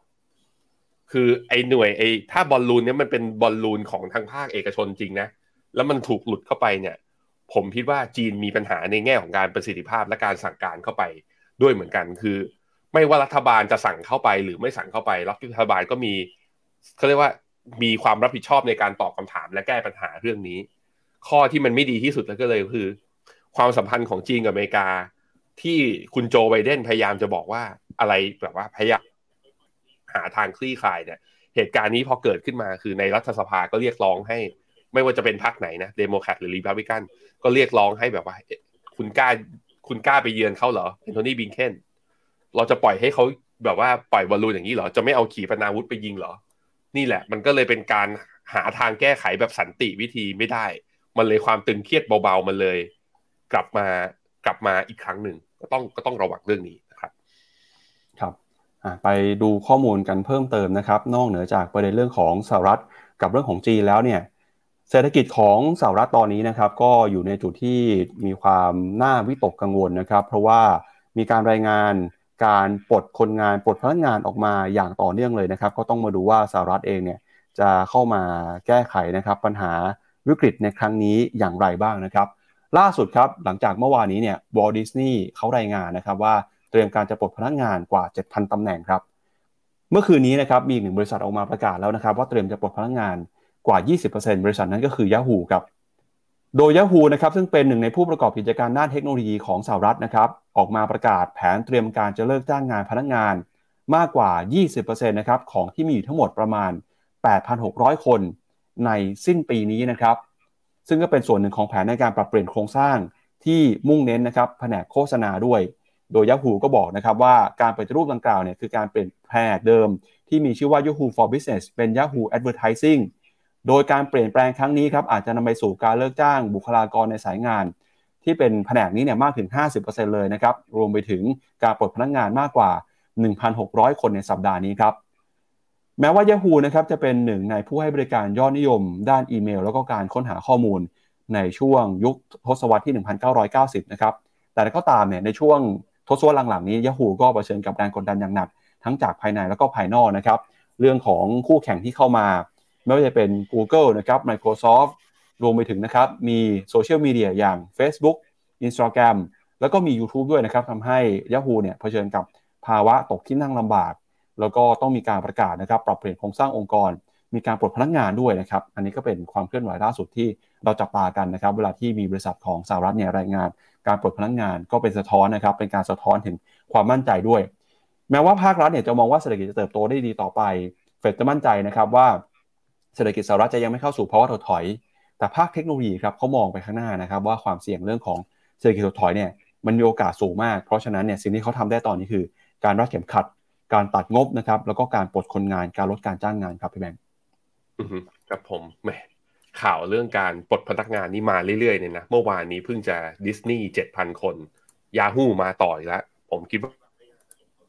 Speaker 3: คือไอหน่วยไอถ้าบอลลูนเนี้ยมันเป็นบอลลูนของทางภาคเอกชนจริงนะแล้วมันถูกหลุดเข้าไปเนี่ย ผมคิดว่าจีนมีปัญหาในแง่ของการประสิทธิภาพและการสั่งการเข้าไปด้วยเหมือนกัน คือ ไม่ว่ารัฐบาลจะสั่งเข้าไป หรือไม่สั่งเข้าไปรัฐบาลก็มีเขาเรียกว่ามีความรับผิดชอบในการตอบคำถามและแก้ปัญหาเรื่องนี้ ข้อที่มันไม่ดีที่สุดแล้วก็เลยคือ ความสัมพันธ์ของจีนกับอเมริกา ที่คุณโจไบเดนพยายามจะบอกว่าอะไรแบบว่าพยายามหาทางคลี่คลายเนี่ย เหตุการณ์นี้พอเกิดขึ้นมาคือในรัฐสภาก็เรียกร้องให้ ไม่ว่าจะเป็นพรรคไหนนะเดโมแครตหรือรีพับลิกันก็เรียกร้องให้แบบว่า คุณกล้าคุณกล้าไปเยือนเขาเหรอแอนโทนีบลิงเคนเราจะปล่อยให้เขาแบบว่าปล่อยบอลลูนอย่างนี้เหรอ จะไม่เอาขีปนาวุธไปยิงเหรอ นี่แหละ มันก็เลยเป็นการหาทางแก้ไขแบบสันติวิธีไม่ได้ มันเลยความตึงเครียดเบาๆ มันเลย กลับมากลับมาอีกครั้งหนึ่งก็ต้องก็ต้องระวังเรื่องนี้นะครับ
Speaker 2: ครับไปดูข้อมูลกันเพิ่มเติมนะครับ นอกเหนือจากประเด็นเรื่องของสหรัฐกับเรื่องของจีนแล้วเนี่ยเศรษฐกิจของสหรัฐตอนนี้นะครับ ก็อยู่ในจุดที่มีความน่าวิตกกังวลนะครับ เพราะว่ามีการรายงานการปลดคนงานปลดพนักงานออกมาอย่างต่อเนื่องเลยนะครับ ก็ต้องมาดูว่าสหรัฐเองเนี่ยจะเข้ามาแก้ไขนะครับ ปัญหาวิกฤตในครั้งนี้อย่างไรบ้างนะครับ ล่าสุดครับหลังจากเมื่อวานนี้เนี่ยวอลดิสนีย์เขารายงานนะครับว่าเตรียมการจะปลดพนักงานกว่า 7,000ตำแหน่งครับ เมื่อคืนนี้นะครับมีอีกหนึ่งบริษัทออกมาประกาศแล้วนะครับ ว่าเตรียมจะปลดพนักงานกว่า 20%บริษัทนั้นก็คือ Yahoo ครับโดย Yahoo นะครับซึ่งเป็นหนึ่งในผู้ประกอบกิจการด้านเทคโนโลยีของสหรัฐนะครับออกมาประกาศแผนเตรียมการจะเลิกจ้างงานพนักงานมากกว่า 20%นะครับของที่มีอยู่ทั้งหมดประมาณ 8,600 คนในสิ้นปีนี้นะครับ ซึ่งก็เป็นส่วนหนึ่งของแผนในการปรับเปลี่ยนโครงสร้างที่มุ่งเน้นนะครับแผนกโฆษณาด้วย โดย Yahoo ก็บอกนะครับว่าการปฏิรูปดังกล่าวเนี่ยคือการเปลี่ยนแผนกเดิม ที่มีชื่อว่า Yahoo for Business เป็น Yahoo Advertising โดยการเปลี่ยนแปลงครั้งนี้ครับอาจจะนำไปสู่การเลิกจ้างบุคลากรในสายงาน ที่เป็นแผนกนี้เนี่ยมากถึง 50%เลยนะครับรวมไปถึงการปลดพนักงงานมากกว่า 1,600 คนในสัปดาห์นี้ครับ แม้ว่า Yahoo นะครับจะเป็นหนึ่งในผู้ให้บริการยอดนิยม ด้านอีเมล แล้วก็การค้นหาข้อมูลในช่วงยุคทศวรรษที่ 1990 นะครับ แต่ก็ตามเนี่ยในช่วงทศวรรษหลังๆนี้ Yahoo ก็เผชิญกับแรงกดดันอย่างหนัก ทั้งจากภายในแล้วก็ภายนอกนะครับ เรื่องของคู่แข่งที่เข้ามา ไม่ว่าจะเป็น Google นะครับ Microsoft รวมไปถึงนะครับ มีโซเชียลมีเดียอย่าง Facebook Instagram แล้วก็มี YouTube ด้วยนะครับทำให้ Yahoo เนี่ยเผชิญกับภาวะตกที่นั่งลำบาก แล้วก็ต้องมีการประกาศนะครับปรับเปลี่ยนโครงสร้างองค์กร มีการปลดพนักงานด้วยนะครับ อันนี้ก็เป็นความเคลื่อนไหวล่าสุดที่เราจับตากันนะครับ เวลาที่มีบริษัทของสหรัฐเนี่ยรายงาน การปลดพนักงานก็เป็นสะท้อนนะครับ เป็นการสะท้อนถึงความมั่นใจด้วย แม้ว่าภาครัฐเนี่ยจะมองว่าเศรษฐกิจจะเติบโตได้ดีต่อไป เฟดจะมั่นใจนะครับว่าเศรษฐกิจสหรัฐจะยังไม่เข้าสู่ภาวะถดถอย แต่ภาคเทคโนโลยีครับเขามองไปข้างหน้านะครับ ว่าความเสี่ยงเรื่องของเศรษฐกิจถดถอยเนี่ยมันมีโอกาสสูงมาก เพราะฉะนั้นเนี่ยสิ่งที่เขาทำได้ตอนนี้คือ การรัดเข็มขัด การตัดงบนะครับ แล้วก็การปลดคนงานการลดการจ้างงานครับพี่แบงค์
Speaker 3: ครับผมแหมข่าวเรื่องการปลดพนักงานนี่มาเรื่อยๆเนี่ยนะเมื่อวานนี้เพิ่งจะดิสนีย์เจ็ดพันคนยาฮูมาต่อยแล้วผมคิดว่า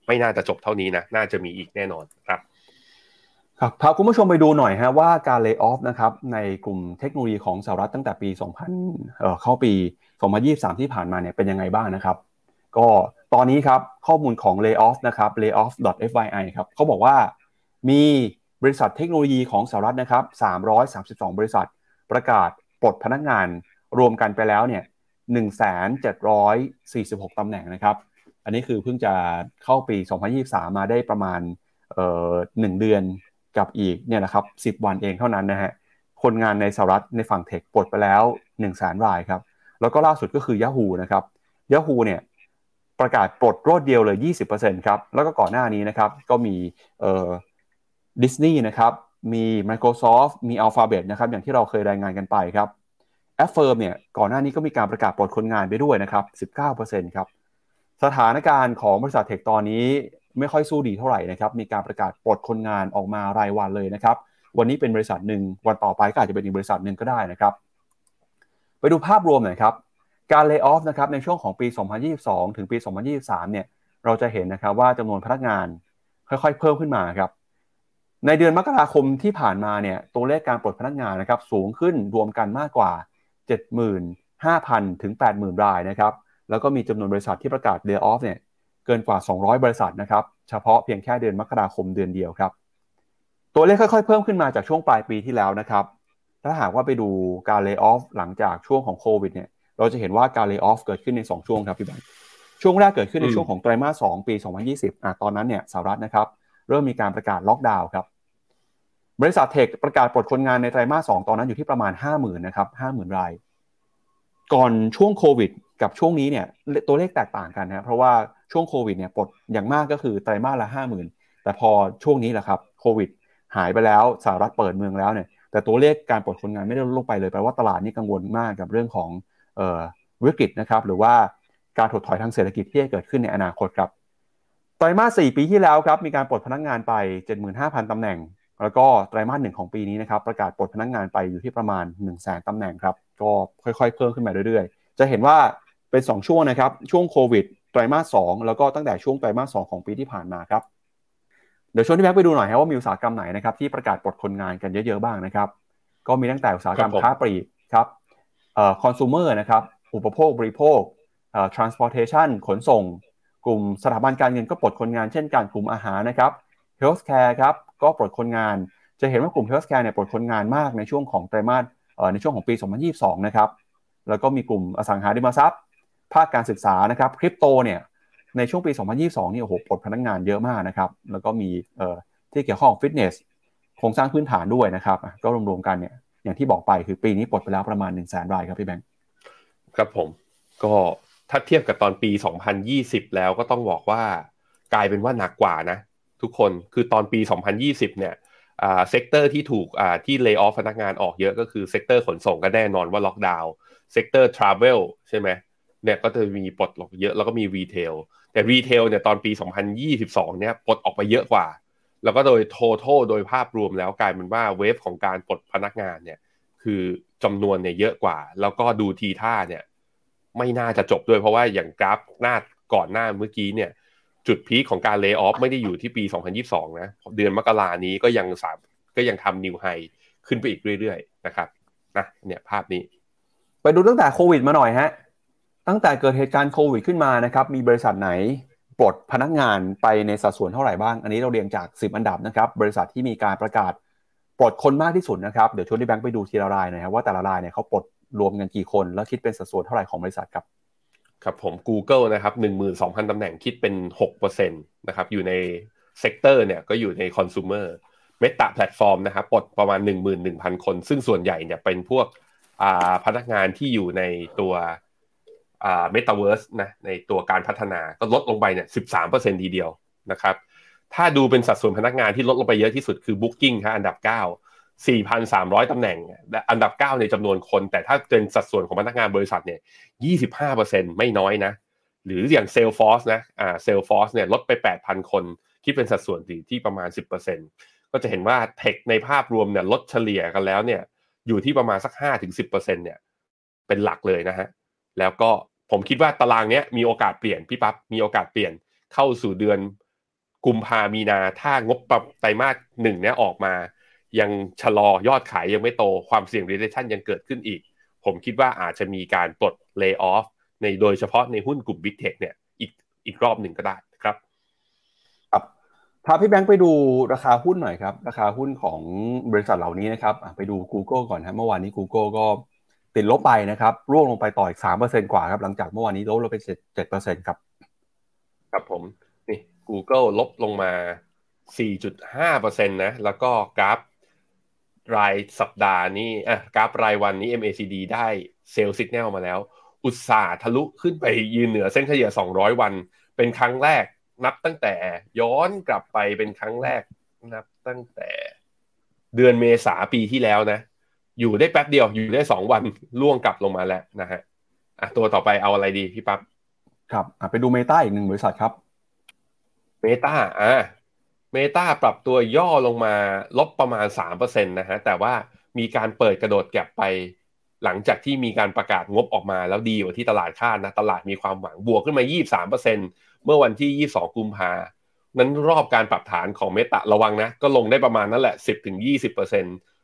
Speaker 3: ไม่น่าจะจบเท่านี้นะ น่าจะมีอีกแน่นอนครับ
Speaker 2: ครับพาคุณผู้ชมไปดูหน่อยฮะว่าการเลิกออฟนะครับในกลุ่มเทคโนโลยีของสหรัฐตั้งแต่ปี 2000 เอ่อเข้าปี 2023 ที่ผ่านมาเนี่ยเป็นยังไงบ้างนะครับ ก็ ตอนนี้ครับข้อมูลของ layoff นะครับ layoff.fyi ครับเขาบอกว่ามีบริษัทเทคโนโลยีของสหรัฐนะครับ 332 บริษัทประกาศปลดพนักงานรวมกันไปแล้วเนี่ย 1,746ตำแหน่งนะครับ อันนี้คือเพิ่งจะเข้าปี 2023 มาได้ประมาณเอ่อ1เดือนกับอีกเนี่ยนะครับ 10 วันเองเท่านั้นนะฮะ คนงานในสหรัฐในฝั่งเทคปลดไปแล้ว1 0 0 0 0แสนรายครับ แล้วก็ล่าสุดก็คือ Yahoo นะครับ Yahoo เนี่ย ประกาศปลดรวดเดียวเลย 20%ครับ แล้วก็ก่อนหน้านี้นะครับ ก็มีเออดิสนีย์นะครับ มี Microsoft มี Alphabet นะครับ อย่างที่เราเคยรายงานกันไปครับ a f f i r m เนี่ย ก่อนหน้านี้ก็มีการประกาศปลดคนงานไปด้วยนะครับ 19%ครับ สถานการณ์ของบริษัทเทคตอนนี้ไม่ค่อยสู้ดีเท่าไหร่นะครับ มีการประกาศปลดคนงานออกมารายวันเลยนะครับ วันนี้เป็นบริษัทหนึ่ง วันต่อไปก็อาจจะเป็นอีกบริษัทหนึ่งก็ได้นะครับ ไปดูภาพรวมหน่อยครับ การเลิกออฟนะครับในช่วงของปี 2022 ถึงปี 2023 เนี่ยเราจะเห็นนะครับว่าจำนวนพนักงานค่อยๆ เพิ่มขึ้นมาครับในเดือนมกราคมที่ผ่านมาเนี่ยตัวเลขการปลดพนักงานนะครับสูงขึ้นรวมกันมากกว่า 75,000 ถึง 80,000 รายนะครับแล้วก็มีจำนวนบริษัทที่ประกาศ layoff เนี่ยเกินกว่า 200 บริษัทนะครับเฉพาะเพียงแค่เดือนมกราคมเดือนเดียวครับตัวเลขค่อยๆ เพิ่มขึ้นมาจากช่วงปลายปีที่แล้วนะครับถ้าหากว่าไปดูการ layoff หลังจากช่วงของโควิดเนี่ย เราจะเห็นว่าการ layoff เกิดขึ้นใน 2 ช่วงครับพี่แบงค์ช่วงแรกเกิดขึ้นในช่วงของไตรมาส 2 ปี 2020อะตอนนั้นเนี่ยสหรัฐนะครับเริ่มมีการประกาศล็อกดาวน์ครับบริษัทเทคประกาศปลดคนงานในไตรมาส 2 ตอนนั้นอยู่ที่ประมาณ 50,000นะครับ50,000 ราย ก่อนช่วงโควิดกับช่วงนี้เนี่ยตัวเลขแตกต่างกันนะเพราะว่าช่วงโควิดเนี่ยปลดอย่างมากก็คือไตรมาสละ 50,000 แต่พอช่วงนี้แหละครับโควิดหายไปแล้วสหรัฐเปิดเมืองแล้วเนี่ยแต่ตัวเลขการปลดคนงานไม่ได้ลดลงไปเลยแปลว่าตลาดนี่กังวลมากกับเรื่องของเอ่อ วิกฤตนะครับหรือว่าการถดถอยทางเศรษฐกิจที่จะเกิดขึ้นในอนาคตครับไตรมาส 4 ปีที่แล้วครับมีการปลดพนักงานไป 75,000 ตำแหน่ง แล้วก็ไตรมาสหนึ่งของปีนี้นะครับประกาศปลดพนักงานไปอยู่ที่ประมาณ 1 0 0 0 0แตำแหน่งครับก็ค่อยๆ เพิ่มขึ้นมาเรื่อยๆ จะเห็นว่าเป็น 2 ช่วงนะครับช่วงโควิดไตรมาส 2 แล้วก็ตั้งแต่ช่วงไตรมาส 2 ของปีที่ผ่านมาครับเดี๋ยวชวนที่แม็กไปดูหน่อยครับว่ามีอุตสาหกรรมไหนนะครับที่ประกาศปลดคนงานกันเยอะๆบ้างนะครับก็มีตั้งแต่อุตสาหกรรมค้าปลีกครับเอ่อ คอน sumer นะครับอุปโภคบริโภค transportation ขนส่ง กลุ่มสถาบันการเงินก็ปลดคนงานเช่นกันกลุ่มอาหารนะครับ healthcare ครับก็ปลดคนงาน จะเห็นว่ากลุ่ม healthcare เนี่ยปลดคนงานมากในช่วงของไตรมาสในช่วงของปี 2022 นะครับ แล้วก็มีกลุ่มอสังหาริมทรัพย์ ภาคการศึกษานะครับคริปโตเนี่ยในช่วงปี 2022 นี่โอ้โหปลดพนักงานเยอะมากนะครับ แล้วก็มีที่เกี่ยวข้องฟิตเนสโครงสร้างพื้นฐานด้วยนะครับ ก็รวมๆกันเนี่ย อย่างที่บอกไปคือปีนี้ปลดไปแล้วประมาณ1 0 0 0 0แสนรายครับพี่แบงค์
Speaker 3: ครับผมก็ถ้าเทียบกับตอนปี 2020 แล้วก็ต้องบอกว่ากลายเป็นว่าหนักกว่านะ ทุกคนคือตอนปี 2020 เนี่ยอ่า sector ที่ถูกอ่าที่ layoff พนักงานออกเยอะก็คือ sector ขนส่งก็แน่นอนว่าล็อกดาวน์ sector travel ใช่ไหมเนี่ยก็จะมีปลดออกเยอะแล้วก็มี retailแต่รีเทลเนี่ยตอนปี 2022 เนี่ยปลดออกไปเยอะกว่า แล้วก็โดย total โดยภาพรวมแล้วกลายเป็นว่าเวฟของการปลดพนักงานเนี่ย คือจำนวนเนี่ยเยอะกว่า แล้วก็ดูทีท่าเนี่ย ไม่น่าจะจบด้วยเพราะว่าอย่างกราฟหน้าก่อนหน้าเมื่อกี้เนี่ย จุดพีคของการเลิกออฟไม่ได้อยู่ที่ปี 2022 นะเดือนมกรานี้ก็ยังสามก็ยังทำนิวไฮขึ้นไปอีกเรื่อยๆนะครับนะเนี่ยภาพนี้
Speaker 2: ไปดูตั้งแต่โควิดมาหน่อยฮะตั้งแต่เกิดเหตุการณ์โควิดขึ้นมานะครับ มีบริษัทไหน ปลดพนักงานไปในสัดส่วนเท่าไหร่บ้าง อันนี้เราเรียงจาก 10 อันดับนะครับบริษัทที่มีการประกาศปลดคนมากที่สุดนะครับเดี๋ยวชวนพี่แบงค์ไปดูทีละรายนะครับว่าแต่ละรายเนี่ยเขาปลดรวมกันกี่คน แล้วคิดเป็นสัดส่วนเท่าไหร่ของบริษัทครับ
Speaker 3: ครับผม Google นะครับ12,000ตำแหน่งคิดเป็น6%นะครับอยู่ใน sector เนี่ยก็อยู่ในคอน sumer Meta Platform นะครับปลดประมาณ 11,000 คน ซึ่งส่วนใหญ่เนี่ยเป็นพวกพนักงานที่อยู่ในตัว อ่า Metaverse นะในตัวการพัฒนาก็ลดลงไปเนี่ย13%ทีเดียวนะครับ ถ้าดูเป็นสัดส่วนพนักงานที่ลดลงไปเยอะที่สุดคือ Booking ครับอันดับ 9 4,300ตำแหน่ง อันดับ 9 ในจำนวนคน แต่ถ้าเป็นสัดส่วนของพนักงานบริษัทเนี่ย25%ไม่น้อยนะ หรืออย่าง Salesforce นะอ่า Salesforce เนี่ยลดไป 8,000 คนคิดเป็นสัดส่วนที่ประมาณ 10%ก็จะเห็นว่าเทคในภาพรวมเนี่ยลดเฉลี่ยกันแล้วเนี่ยอยู่ที่ประมาณสัก 5-10%เนี่ยเป็นหลักเลยนะฮะ แล้วก็ผมคิดว่าตารางเนี้ยมีโอกาสเปลี่ยนพี่ปั๊บมีโอกาสเปลี่ยนเข้าสู่เดือนกุมภามีนาถ้างบปรับไตรมาสหนึ่งเนี้ยออกมา ยังชะลอยอดขายยังไม่โตความเสี่ยง recession ยังเกิดขึ้นอีก ผมคิดว่าอาจจะมีการปลด lay off ในโดยเฉพาะในหุ้นกลุ่ม big tech เนี่ยอีกอีกรอบหนึ่งก็ได้ครับ
Speaker 2: ครับพาพี่แบงค์ไปดูราคาหุ้นหน่อยครับ ราคาหุ้นของบริษัทเหล่านี้นะครับไปดู Google ก่อนครับเมื่อวานนี้ Google ก็ ติดลบไปนะครับ ร่วงลงไปต่ออีกสามเปอร์เซ็นกว่าครับ หลังจากเมื่อวานนี้ลบลงไปเจ็ดเจ็ดเปอร์เซ็นครับ
Speaker 3: ครับผม นี่ Google ลบลงมา 4.5%นตนะ แล้วก็กราฟรายสัปดาห์นี้อะกราฟรายวันนี้ MACD ได้เซลล์สัญญาณมาแล้ว อุตสาห์ทะลุขึ้นไปยืนเหนือเส้นเฉลี่ย 200 วัน เป็นครั้งแรกนับตั้งแต่ย้อนกลับไปเป็นครั้งแรกนับตั้งแต่เดือนเมษาปีที่แล้วนะ อยู่ได้แป๊บเดียวอยู่ได้สองวันล่วงกลับลงมาแล้วนะฮะอะตัวต่อไปเอาอะไรดีพี่ปั๊บ
Speaker 2: ครับอะไปดูเมตาอีกหนึ่งบริษัทครับ
Speaker 3: เมตาอ่าเมตาปรับตัวย่อลงมาลบประมาณสามเปอร์เซ็นตนะฮะแต่ว่ามีการเปิดกระโดดแก็บไป หลังจากที่มีการประกาศงบออกมาแล้วดีกว่าที่ตลาดคาดนะตลาดมีความหวังบวกขึ้นมา 23%เมื่อวันที่ 22 กุมภานั้นรอบการปรับฐานของเมตาระวังนะ ก็ลงได้ประมาณนั่นแหละ 10-20%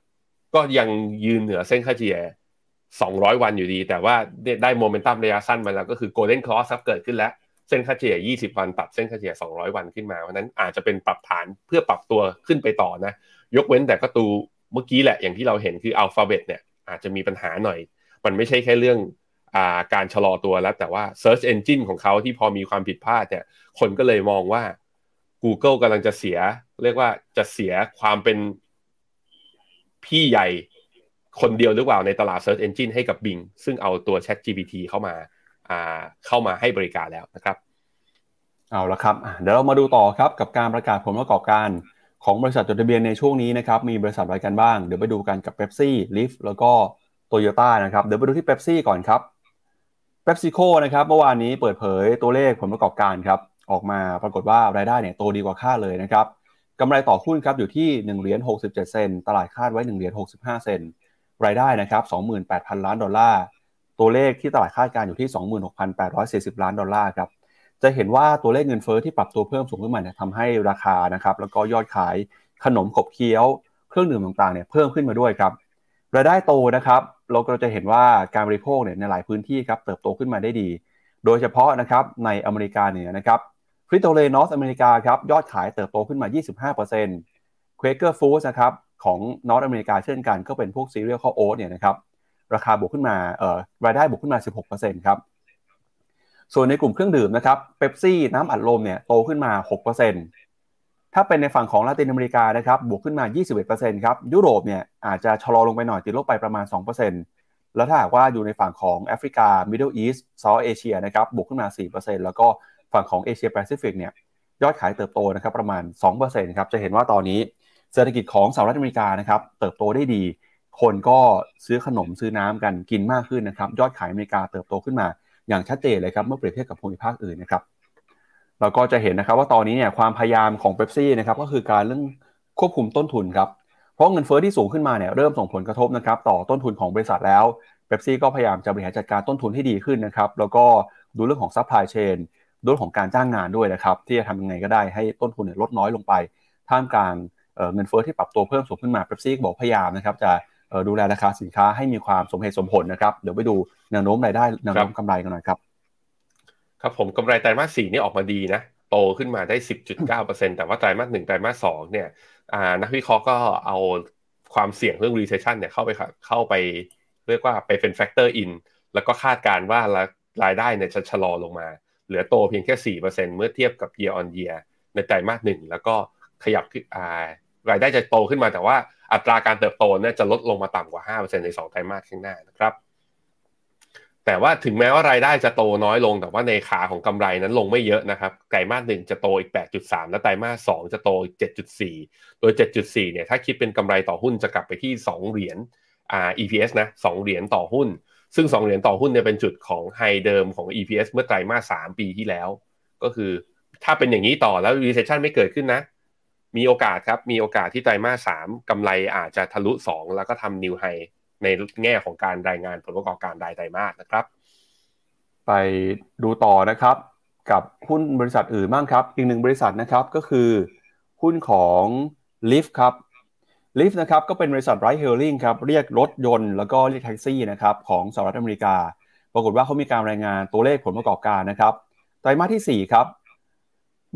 Speaker 3: ก็ยังยืนเหนือเส้นค่าเฉลี่ย200 วันอยู่ดี แต่ว่าได้โมเมนตัมระยะสั้นมาแล้วก็คือโกลเด้นคลอสครับเกิดขึ้นแล้วเส้นค่าเฉลี่ย 20 วันตัดเส้นค่าเฉลี่ย 200 วันขึ้นมาเพราะนั้นอาจจะเป็นปรับฐานเพื่อปรับตัวขึ้นไปต่อนะ ยกเว้นแต่ก็ตูเมื่อกี้แหละอย่างที่เราเห็นคืออัลฟาเบตเนี่ยอาจจะมีปัญหาหน่อย มันไม่ใช่แค่เรื่องอาการชะลอตัวแล้ว แต่ว่า Search Engine ของเขาที่พอมีความผิดพลาดเนี่ยคนก็เลยมองว่า Google กำลังจะเสีย เรียกว่าจะเสียความเป็น พี่ใหญ่คนเดียวหรือเปล่าในตลาด Search Engine ให้กับ Bing ซึ่งเอาตัว Chat GPT เข้ามาเข้ามาให้บริการแล้วนะครับ
Speaker 2: เอาละครับ เดี๋ยวเรามาดูต่อครับกับการประกาศผลประกอบการของบริษัทจดทะเบียนในช่วงนี้นะครับ มีบริษัทอะไรกันบ้าง เดี๋ยวไปดูกันกับ Pepsi Lyft แล้วก็ Toyota นะครับ เดี๋ยวไปดูที่ Pepsi ก่อนครับ PepsiCo นะครับเมื่อวานนี้เปิดเผยตัวเลขผลประกอบการครับออกมาปรากฏว่ารายได้เนี่ยโตดีกว่าคาดเลยนะครับ กำไรต่อหุ้นครับอยู่ที่1เหรียญ67 เซนตลาดคาดไว้1เหรียญ65 เซนรายได้นะครับ28,000 ล้านดอลลาร์ ตัวเลขที่ตลาดคาดการณ์อยู่ที่ 26,840 ล้านดอลลาร์ครับ จะเห็นว่าตัวเลขเงินเฟ้อที่ปรับตัวเพิ่มสูงขึ้นมาเนี่ยทำให้ราคานะครับ แล้วก็ยอดขายขนมขบเคี้ยว เครื่องดื่มต่างๆเนี่ยเพิ่มขึ้นมาด้วยครับ รายได้โตนะครับ เราก็จะเห็นว่าการบริโภคเนี่ยในหลายพื้นที่ครับเติบโตขึ้นมาได้ดี โดยเฉพาะนะครับในอเมริกาเหนือนะครับ Frito-Lay North America ครับยอดขายเติบโตขึ้นมา 25% Quaker Foods นะครับของ North America เช่นกันก็เป็นพวกซีเรียลข้าวโอ๊ตเนี่ยนะครับราคาบวกขึ้นมาเอ่อรายได้บวกขึ้นมา 16%ครับส่วนในกลุ่มเครื่องดื่มนะครับเป๊ปซี่น้ำอัดลมเนี่ยโตขึ้นมา 6%ถ้าเป็นในฝั่งของลาตินอเมริกานะครับบวกขึ้นมา 21%ครับยุโรปเนี่ยอาจจะชะลอลงไปหน่อยติดลบไปประมาณ 2%แล้วถ้าหากว่าอยู่ในฝั่งของแอฟริกา Middle East South Asia นะครับบวกขึ้นมา 4%แล้วก็ ฝั่งของเอเชียแปซิฟิกเนี่ยยอดขายเติบโตนะครับประมาณ2%ครับจะเห็นว่าตอนนี้เศรษฐกิจของสหรัฐอเมริกานะครับเติบโตได้ดี คนก็ซื้อขนมซื้อน้ำกันกินมากขึ้นนะครับยอดขายอเมริกาเติบโตขึ้นมาอย่างชัดเจนเลยครับเมื่อเปรียบเทียบกับภูมิภาคอื่นนะครับเราก็จะเห็นนะครับว่าตอนนี้เนี่ยความพยายามของเบปซี่นะครับก็คือการเรื่องควบคุมต้นทุนครับเพราะเงินเฟ้อที่สูงขึ้นมาเนี่ยเริ่มส่งผลกระทบนะครับต่อต้นทุนของบริษัทแล้วเบปซี่ก็พยายามจะบริหารจัดการต้นทุนให้ดีขึ้นนะครับแล้วก็ดูเรื่องของ supply chain ด้วยของการจ้างงานด้วยนะครับ ที่จะทำยังไงก็ได้ให้ต้นทุนลดน้อยลงไป ท่ามกลางเงินเฟ้อที่ปรับตัวเพิ่มสูงขึ้นมาเป๊ปซี่บอกพยายามนะครับจะดูแลราคาสินค้าให้มีความสมเหตุสมผลนะครับเดี๋ยวไปดูแนวโน้มรายได้แนวโน้มกำไรกันหน่อยครับ
Speaker 3: ครับผมกำไรไตรมาสสี่นี่ออกมาดีนะโตขึ้นมาได้ 10.9%แต่ว่าไตรมาสหนึ่งไตรมาสสองเนี่ยนักวิเคราะห์ก็เอาความเสี่ยงเรื่อง recession เนี่ยเข้าไปเข้าไปเรียกว่าไปเป็น factor in แล้วก็คาดการว่า รายได้เนี่ยจะชะลอลงมา เหลือโตเพียงแค่ 4%เมื่อเทียบกับ year on year ในไตรมาสหนึ่งแล้วก็ขยับขึ้นรายได้จะโตขึ้นมาแต่ว่าอัตราการเติบโตเนี่ยจะลดลงมาต่ำกว่า 5%ใน 2 ไตรมาสข้างหน้านะครับแต่ว่าถึงแม้ว่ารายได้จะโตน้อยลง แต่ว่าในขาของกำไรนั้นลงไม่เยอะนะครับ ไตรมาสหนึ่งจะโตอีก 8.3 และไตรมาสสองจะโตอีก 7.4 โดย 7.4 เนี่ยถ้าคิดเป็นกำไรต่อหุ้นจะกลับไปที่ 2 เหรียญอ่า EPS นะ 2 เหรียญต่อหุ้น ซึ่ง 2 เหรียญต่อหุ้นเนี่ยเป็นจุดของไฮเดิมของ EPS เมื่อไตรมาส 3 ปีที่แล้ว ก็คือถ้าเป็นอย่างนี้ต่อแล้ว recession ไม่เกิดขึ้นนะ มีโอกาสครับ มีโอกาสที่ไตรมาสสากำไรอาจจะทะลุสองแล้วก็ทำนิวไฮในแง่ของการรายงานผลประกอบการรายไตรมาสนะครับ
Speaker 2: ไปดูต่อนะครับ กับหุ้นบริษัทอื่นบ้างครับ อีกหนึ่งบริษัทนะครับก็คือ หุ้นของ Lyft ครับ Lyft นะครับก็เป็นบริษัทไรท์เฮลลิงครับเรียกรถยนต์ แล้วก็เรียกแท็กซี่นะครับของสหรัฐอเมริกา ปรากฏว่าเขามีการรายงานตัวเลขผลประกอบการนะครับไตรมาสที่4ครับ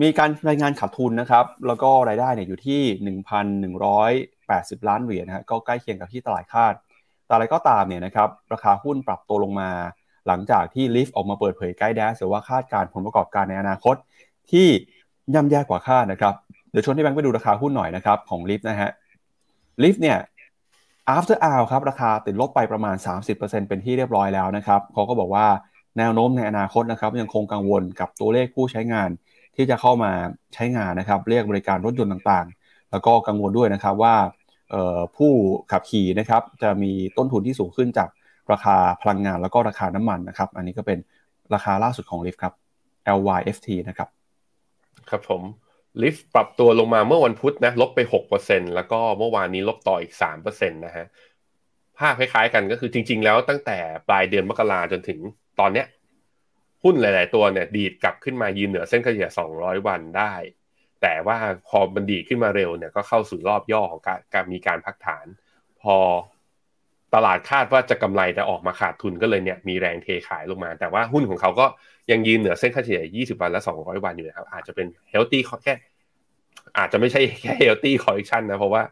Speaker 2: มีการรายงานขาดทุนนะครับ แล้วก็รายได้เนี่ยอยู่ที่ 1,180 ล้านเหรียญนะก็ใกล้เคียงกับที่ตลาดคาด แต่อะไรก็ตามเนี่ยนะครับราคาหุ้นปรับตัวลงมา หลังจากที่ลิฟต์ออกมาเปิดเผยไกด์แดสหรือว่าคาดการผลประกอบการในอนาคต ที่ย่ำแย่กว่าคาดนะครับเดี๋ยวชวนที่แบงค์ไปดูราคาหุ้นหน่อยนะครับของลิฟต์นะฮะ ลิฟต์เนี่ย after hour ครับราคาติดลบไปประมาณ 30%เป็นที่เรียบร้อยแล้วนะครับเขาก็บอกว่าแนวโน้มในอนาคตนะครับยังคงกังวลกับตัวเลขผู้ใช้งานที่จะเข้ามาใช้งานนะครับเรียกบริการรถยนต์ต่างๆ แล้วก็กังวลด้วยนะครับว่าผู้ขับขี่นะครับจะมีต้นทุนที่สูงขึ้นจากราคาพลังงานแล้วก็ราคาน้ำมันนะครับ อันนี้ก็เป็นราคาล่าสุดของลิฟครับ LYFT นะครับ
Speaker 3: ครับผม ลิฟต์ปรับตัวลงมาเมื่อวันพุธนะลบไป 6%แล้วก็เมื่อวานนี้ลบต่ออีก 3%นะฮะภาพคล้ายๆกันก็คือจริง ๆ แล้วตั้งแต่ปลายเดือนมกราจนถึงตอนเนี้ยหุ้นหลาย ๆ ตัวเนี่ยดีดกลับขึ้นมายืนเหนือเส้นเฉลี่ย 200 วันได้ แต่ว่าพอมันดีขึ้นมาเร็วเนี่ยก็เข้าสู่รอบย่อของการการมีการพักฐาน พอ ตลาดคาดว่าจะกำไรแต่ออกมาขาดทุนก็เลยเนี่ยมีแรงเทขายลงมา แต่ว่าหุ้นของเขาก็ยังยืนเหนือเส้นค่าเฉลี่ย 20 วันและ 200 วันอยู่นะครับอาจจะเป็น healthy แค่อาจจะไม่ใช่แค่ healthy correction นะเพราะว่า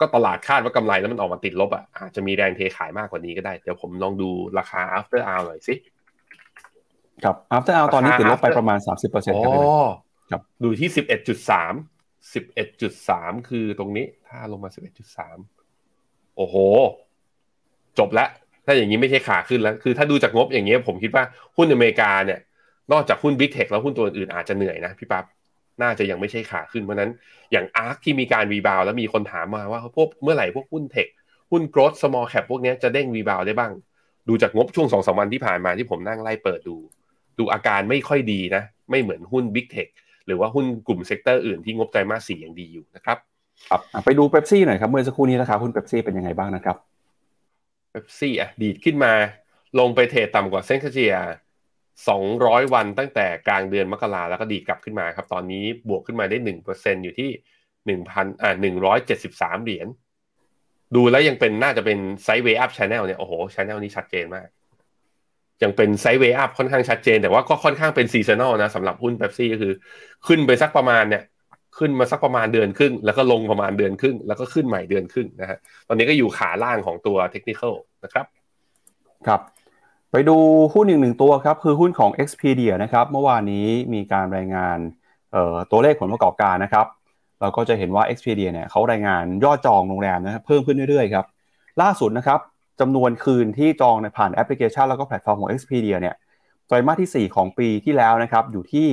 Speaker 3: ก็ตลาดคาดว่ากำไรแล้วมันออกมาติดลบอะอาจจะมีแรงเทขายมากกว่านี้ก็ได้ เดี๋ยวผมลองดูราคา after hour หน่อยสิ
Speaker 2: ครับ after hour ตอนนี้ติดลบไปประมาณ 30%ครับ
Speaker 3: ครับดูที่ 11.3 11.3 คือตรงนี้ถ้าลงมา 11.3 โอ้โห จบแล้วถ้าอย่างนี้ไม่ใช่ขาขึ้นแล้ว คือถ้าดูจากงบอย่างเงี้ยผมคิดว่าหุ้นอเมริกาเนี่ย นอกจากหุ้น Big Tech แล้วหุ้นตัวอื่นอาจจะเหนื่อยนะพี่ปั๊บน่าจะยังไม่ใช่ขาขึ้น เพราะนั้นอย่าง ARK ที่มีการ rebound แล้วมีคนถามมาว่าพวกเมื่อไหร่พวกหุ้น tech หุ้น growth small cap พวกนี้จะเด้ง rebound ได้บ้าง ดูจากงบช่วงสองสามวันที่ผ่านมาที่ผมนั่งไล่เปิดดู ดูอาการไม่ค่อยดีนะ ไม่เหมือนหุ้น Big Tech หรือว่าหุ้นกลุ่ม sector อื่นที่งบไตรมาสสี่ยังดีอยู่นะครับ
Speaker 2: ครับไปดูเป๊ปซี่หน่อยครับเมื่อสักครู่นี้ราคาหุ้นเป๊ปซี่เป็นยังไงบ้างนะครับ
Speaker 3: เป๊ปซี่อะดีดขึ้นมา ลงไปเทรดต่ำกว่าเส้นเฉลี่ย200 วันตั้งแต่กลางเดือนมกราแล้วก็ดีดกลับขึ้นมาครับ ตอนนี้บวกขึ้นมาได้ 1%อยู่ที่ 1,000อ่า173 เหรียญ ดูแล้วยังเป็นน่าจะเป็น sideway up channel เนี่ย โอ้โห channel นี้ชัดเจนมาก ยังเป็น sideway up ค่อนข้างชัดเจน แต่ว่าก็ค่อนข้างเป็น seasonal นะสำหรับหุ้นเป๊ปซี่ก็คือ ขึ้นไปสักประมาณเนี่ย ขึ้นมาสักประมาณเดือนครึ่ง แล้วก็ลงประมาณเดือนครึ่ง แล้วก็ขึ้นใหม่เดือนครึ่งนะฮะตอนนี้ก็อยู่ขาล่างของตัวเทคนิคนะครับ
Speaker 2: ครับไปดูหุ้นอีกหนึ่งตัวครับคือหุ้นของ Expedia นะครับเมื่อวานนี้มีการรายงานตัวเลขผลประกอบการนะครับเราก็จะเห็นว่า Expedia เนี่ยเขารายงานยอดจองโรงแรมนะครับเพิ่มขึ้นเรื่อยๆครับล่าสุดนะครับจำนวนคืนที่จองในผ่านแอปพลิเคชัน แล้วก็แพลตฟอร์มของ Expedia เนี่ยไตรมาสที่ 4 ของปีที่แล้วนะครับอยู่ที่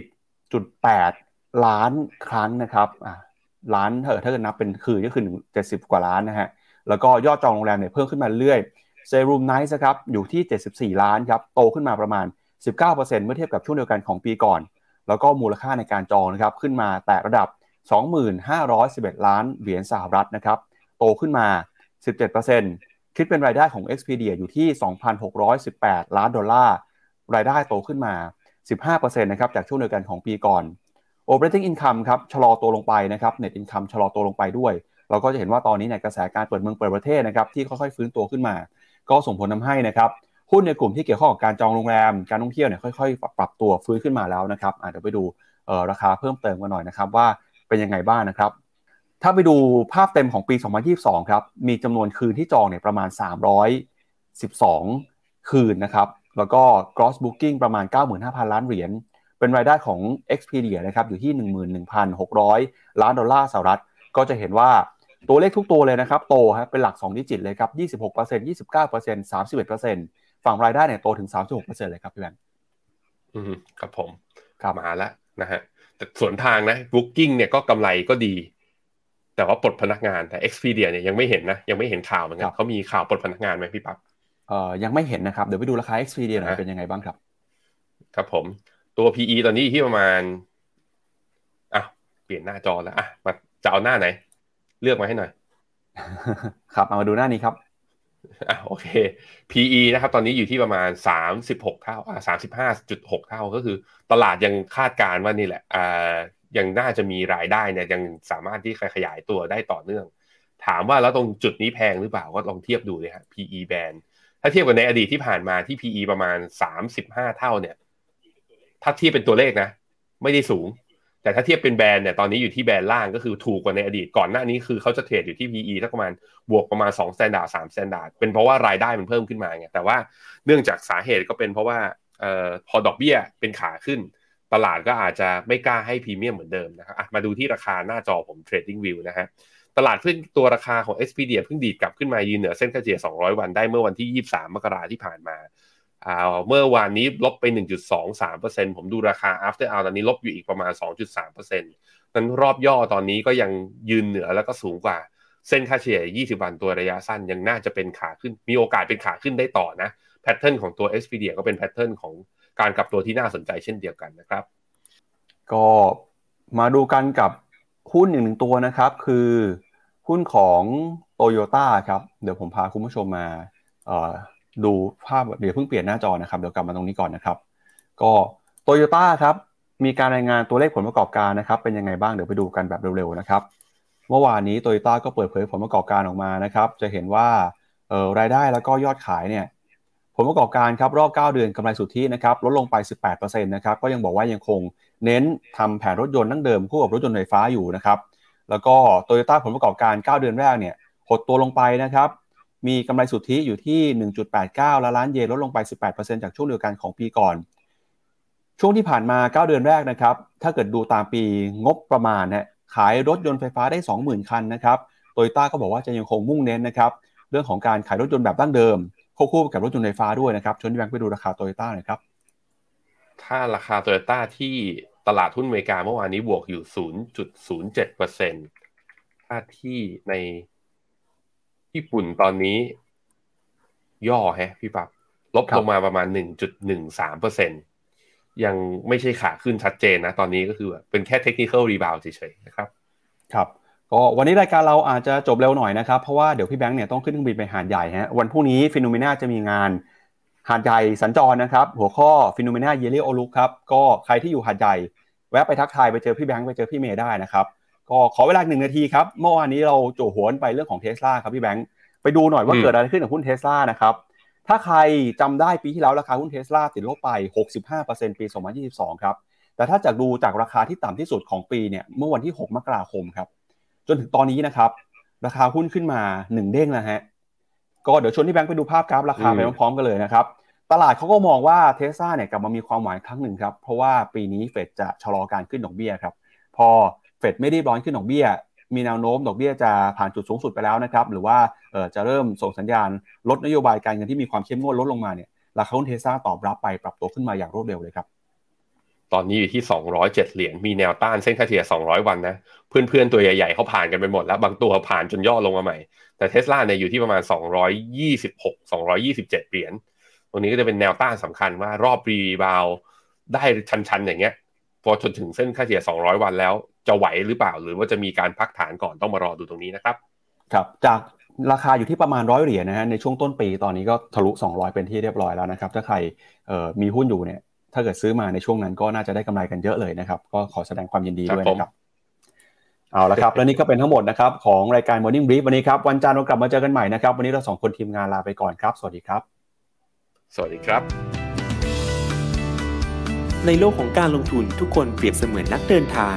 Speaker 2: 70.8 ล้านครั้งนะครับล้านเถอะถ้าเกิดนับเป็นคืนก็คือ70กว่าล้านนะฮะแล้วก็ยอดจองโรงแรมเนี่ยเพิ่มขึ้นมาเรื่อย stayed room night นะครับอยู่ที่ 74 ล้านครับโตขึ้นมาประมาณ 19%เมื่อเทียบกับช่วงเดียวกันของปีก่อน แล้วก็มูลค่าในการจองนะครับขึ้นมาแตะระดับ 2511 ล้านเหรียญสหรัฐนะครับโตขึ้นมา 17%คิดเป็นรายได้ของ Expedia อยู่ที่ 2,618 ล้านดอลลาร์รายได้โตขึ้นมา 15%นะครับจากช่วงเดียวกันของปีก่อน operating income ครับชะลอตัวลงไปนะครับ net income ชะลอตัวลงไปด้วย เราก็จะเห็นว่าตอนนี้เนี่ยกระแสการเปิดเมืองเปิดประเทศนะครับที่ค่อยๆฟื้นตัวขึ้นมา ก็ส่งผลทาให้นะครับหุ้นในกลุ่มที่เกี่ยวข้องกับการจองโรงแรม การท่องเที่ยวเนี่ยค่อยๆ ปรับตัวฟื้นขึ้นมาแล้วนะครับเดี๋ยวไปดูราคาเพิ่มเติมกันหน่อยนะครับว่าเป็นยังไงบ้างนะครับ ถ้าไปดูภาพเต็มของปี 2022 ครับ มีจำนวนคืนที่จองเนี่ยประมาณ 312 คืนนะครับ แล้วก็ gross booking ประมาณ 95,000 ล้านเหรียญ เป็นรายได้ของ Expedia นะครับอยู่ที่ 11,600 ล้านดอลลาร์สหรัฐ ก็จะเห็นว่าตัวเลขทุกตัวเลยนะครับ โตครับเป็นหลัก 2 ดิจิตเลยครับ 26% 29% 31%ฝั่งรายได้เนี่ยโตถึง 36%เลยครับพี่แบงค์
Speaker 3: อืมครับผมครับมาแล้วนะฮะแต่สวนทางนะ Booking เนี่ยก็กำไรก็ดี แต่ว่าปลดพนักงานแต่ Expedia เนี่ยยังไม่เห็นนะยังไม่เห็นข่าวเหมือนกันเขามีข่าวปลดพนักงานไหมพี่ปั๊บ
Speaker 2: เอ่อยังไม่เห็นนะครับเดี๋ยวไปดูราคา Expedia หน่อยเป็นยังไงบ้างครับ
Speaker 3: ครับผม ตัว PE ตอนนี้ที่ประมาณอะเปลี่ยนหน้าจอแล้วอะมาจะเอาหน้าไหน เลือกมาให้หน่อย
Speaker 2: ครับเอามาดูหน้านี้ครับ
Speaker 3: อะโอเค PE นะครับ ตอนนี้อยู่ที่ประมาณ 36 เท่าอ่า35.6 เท่าก็คือ ตลาดยังคาดการณ์ว่านี่แหละอ่ายังน่าจะมีรายได้เนี่ยยังสามารถที่ขยายตัวได้ต่อเนื่อง ถามว่าแล้วตรงจุดนี้แพงหรือเปล่าก็ลองเทียบดูเลยครับ PE band ถ้าเทียบกับในอดีตที่ผ่านมาที่ PE ประมาณ 35 เท่าเนี่ย ถ้าเทียบเป็นตัวเลขนะ ไม่ได้สูง แต่ถ้าเทียบเป็นแบรนด์เนี่ยตอนนี้อยู่ที่แบรนด์ล่างก็คือถูกกว่าในอดีตก่อนหน้านี้คือเขาจะเทรดอยู่ที่ PE สักประมาณบวกประมาณ2 standard 3 standard เป็นเพราะว่ารายได้มันเพิ่มขึ้นมาไงแต่ว่าเนื่องจากสาเหตุก็เป็นเพราะว่าออพอดอกเบี้ยเป็นขาขึ้น ตลาดก็อาจจะไม่กล้าให้พรีเมียมเหมือนเดิมนะครับมาดูที่ราคาหน้าจอผม Trading View นะฮะตลาดขึ้นตัวราคาของ Expedia เพิ่งดีดกลับขึ้นมายืนเหนือเส้นค่าเฉลี่ย200 วันได้เมื่อวันที่ 23 มกราที่ผ่านมา เมื่อวานนี้ลบไป 1.23%ผมดูราคา after hour ตอนนี้ลบอยู่อีกประมาณ 2.3%นั้นรอบย่อตอนนี้ก็ยังยืนเหนือแล้วก็สูงกว่า เส้นค่าเฉลี่ย 20 วันตัวระยะสั้นยังน่าจะเป็นขาขึ้น มีโอกาสเป็นขาขึ้นได้ต่อนะแพทเทิร์นของตัว Expedia ก็เป็นแพทเทิร์นของการกลับตัวที่น่าสนใจเช่นเดียวกันนะครับ
Speaker 2: ก็มาดูกันกับหุ้นหนึ่งตัวนะครับ คือหุ้นของโตโยต้าครับ เดี๋ยวผมพาคุณผู้ชมมา ดูภาพเดี๋ยวเพิ่งเปลี่ยนหน้าจอนะครับเดี๋ยวกลับมาตรงนี้ก่อนนะครับ ก็โตโยต้าครับมีการรายงานตัวเลขผลประกอบการนะครับเป็นยังไงบ้างเดี๋ยวไปดูกันแบบเร็วๆนะครับเมื่อวานนี้โตโยต้าก็เปิดเผยผลประกอบการออกมานะครับจะเห็นว่ารายได้แล้วก็ยอดขายเนี่ยผลประกอบการครับรอบ 9 เดือนกำไรสุทธินะครับลดลงไป 18%นะครับก็ยังบอกว่ายังคงเน้นทำแผนรถยนต์นั่งเดิมคู่กับรถยนต์ไฟฟ้าอยู่นะครับแล้วก็โตโยต้าผลประกอบการ 9 เดือนแรกเนี่ยหดตัวลงไปนะครับ มีกำไรสุทธิอยู่ที่ 1.89ล้านเยนลดลงไป 18%จากช่วงเดียวกันของปีก่อน ช่วงที่ผ่านมา 9 เดือนแรกนะครับ ถ้าเกิดดูตามปีงบประมาณนะขายรถยนต์ไฟฟ้าได้ 20,000 คันนะครับโตโยต้าก็บอกว่าจะยังคงมุ่งเน้นนะครับเรื่องของการขายรถยนต์แบบดั้งเดิมควบคู่กับรถยนต์ไฟฟ้าด้วยนะครับชวนแบงค์ไปดูราคาโตโยต้าหน่อยครับ
Speaker 3: ถ้าราคาโตโยต้าที่ตลาดหุ้นอเมริกาเมื่อวานนี้บวกอยู่ 0.07%ถ้าที่ใน ญี่ปุ่นตอนนี้ ย่อแฮะ พี่ปั๊บลบลงมาประมาณ 1.13%ยังไม่ใช่ขาขึ้นชัดเจนนะ ตอนนี้ก็คือเป็นแค่ technical rebound เฉยๆนะครับ
Speaker 2: ครับก็วันนี้รายการเราอาจจะจบเร็วหน่อยนะครับ เพราะว่าเดี๋ยวพี่แบงค์เนี่ยต้องขึ้นเครื่องบินไปหาดใหญ่ฮะวันพรุ่งนี้ FINNOMENA จะมีงานหาดใหญ่สัญจรนะครับ หัวข้อFINNOMENA Yearly Outlook ครับก็ใครที่อยู่หาดใหญ่ แวะไปทักทายไปเจอพี่แบงค์ไปเจอพี่เมย์ได้นะครับ ก็ขอเวลาหนึ่งนาทีครับ เมื่อวานนี้เราจั่วหัวไปเรื่องของเทสลาครับพี่แบงค์ไปดูหน่อยว่าเกิดอะไรขึ้นกับหุ้นเทสลานะครับ ถ้าใครจำได้ปีที่แล้วราคาหุ้นเทสลาติดลบไป 65%ปี 2022 ครับ แต่ถ้าจากดูจากราคาที่ต่ำที่สุดของปีเนี่ยเมื่อวันที่ 6 มกราคมครับ จนถึงตอนนี้นะครับ ราคาหุ้นขึ้นมา1เด้งแล้วฮะก็เดี๋ยวชวนที่แบงค์ไปดูภาพกราฟราคาไปพร้อมๆกันเลยนะครับตลาดเขาก็มองว่าเทสลาเนี่ยกลับมามีความหมายครั้งหนึ่งครับ เพราะว่าปีนี้เฟดจะชะลอการขึ้นดอกเบี้ยครับ พอเฟ ดไม่ได้ร้อนขึ้นดอกเบี้ย มีแนวโน้มดอกเบี้ยจะผ่านจุดสูงสุดไปแล้วนะครับ หรือว่าจะเริ่มส่งสัญญาณลดนโยบายการเงินที่มีความเข้มงวดลดลงมาเนี่ยราคาหุ้นเทสซาตอบรับไปปรับตัวขึ้นมาอย่างรวดเร็วเลยครับ
Speaker 3: ตอนนี้อยู่ที่ 207 เหรียญ มีแนวต้านเส้นค่าเฉลี่ย 200 วันนะ เพื่อนๆ ตัวใหญ่ๆ เขาผ่านกันไปหมดแล้ว บางตัวผ่านจนย่อลงมาใหม่ แต่เทสลาเนี่ยอยู่ที่ประมาณ 226 227 เหรียญ ตรงนี้ก็จะเป็นแนวต้านสำคัญว่ารอบรีบาวได้ชันๆ อย่างเงี้ย พอจนถึงเส้นค่าเฉลี่ย 200 วันแล้ว จะไหวหรือเปล่า หรือว่าจะมีการพักฐานก่อนต้องมารอดูตรงนี้นะครับ
Speaker 2: ครับจากราคาอยู่ที่ประมาณร้อยเหรียญนะฮะในช่วงต้นปีตอนนี้ก็ทะลุ 200 เป็นที่เรียบร้อยแล้วนะครับ ถ้าใครมีหุ้นอยู่เนี่ย ถ้าเกิดซื้อมาในช่วงนั้นก็น่าจะได้กำไรกันเยอะเลยนะครับ ก็ขอแสดงความยินดีด้วยนะครับเอาละครับ และนี่ก็เป็นทั้งหมดนะครับ ของรายการ Morning Brief วันนี้ครับ วันจันทร์เรากลับมาเจอกันใหม่นะครับ วันนี้เราสองคนทีมงานลาไปก่อนครับ สวัสดีครับ
Speaker 3: สวัสดีครับ
Speaker 4: ในโลกของการลงทุนทุกคนเปรียบเสมือนนักเดินทาง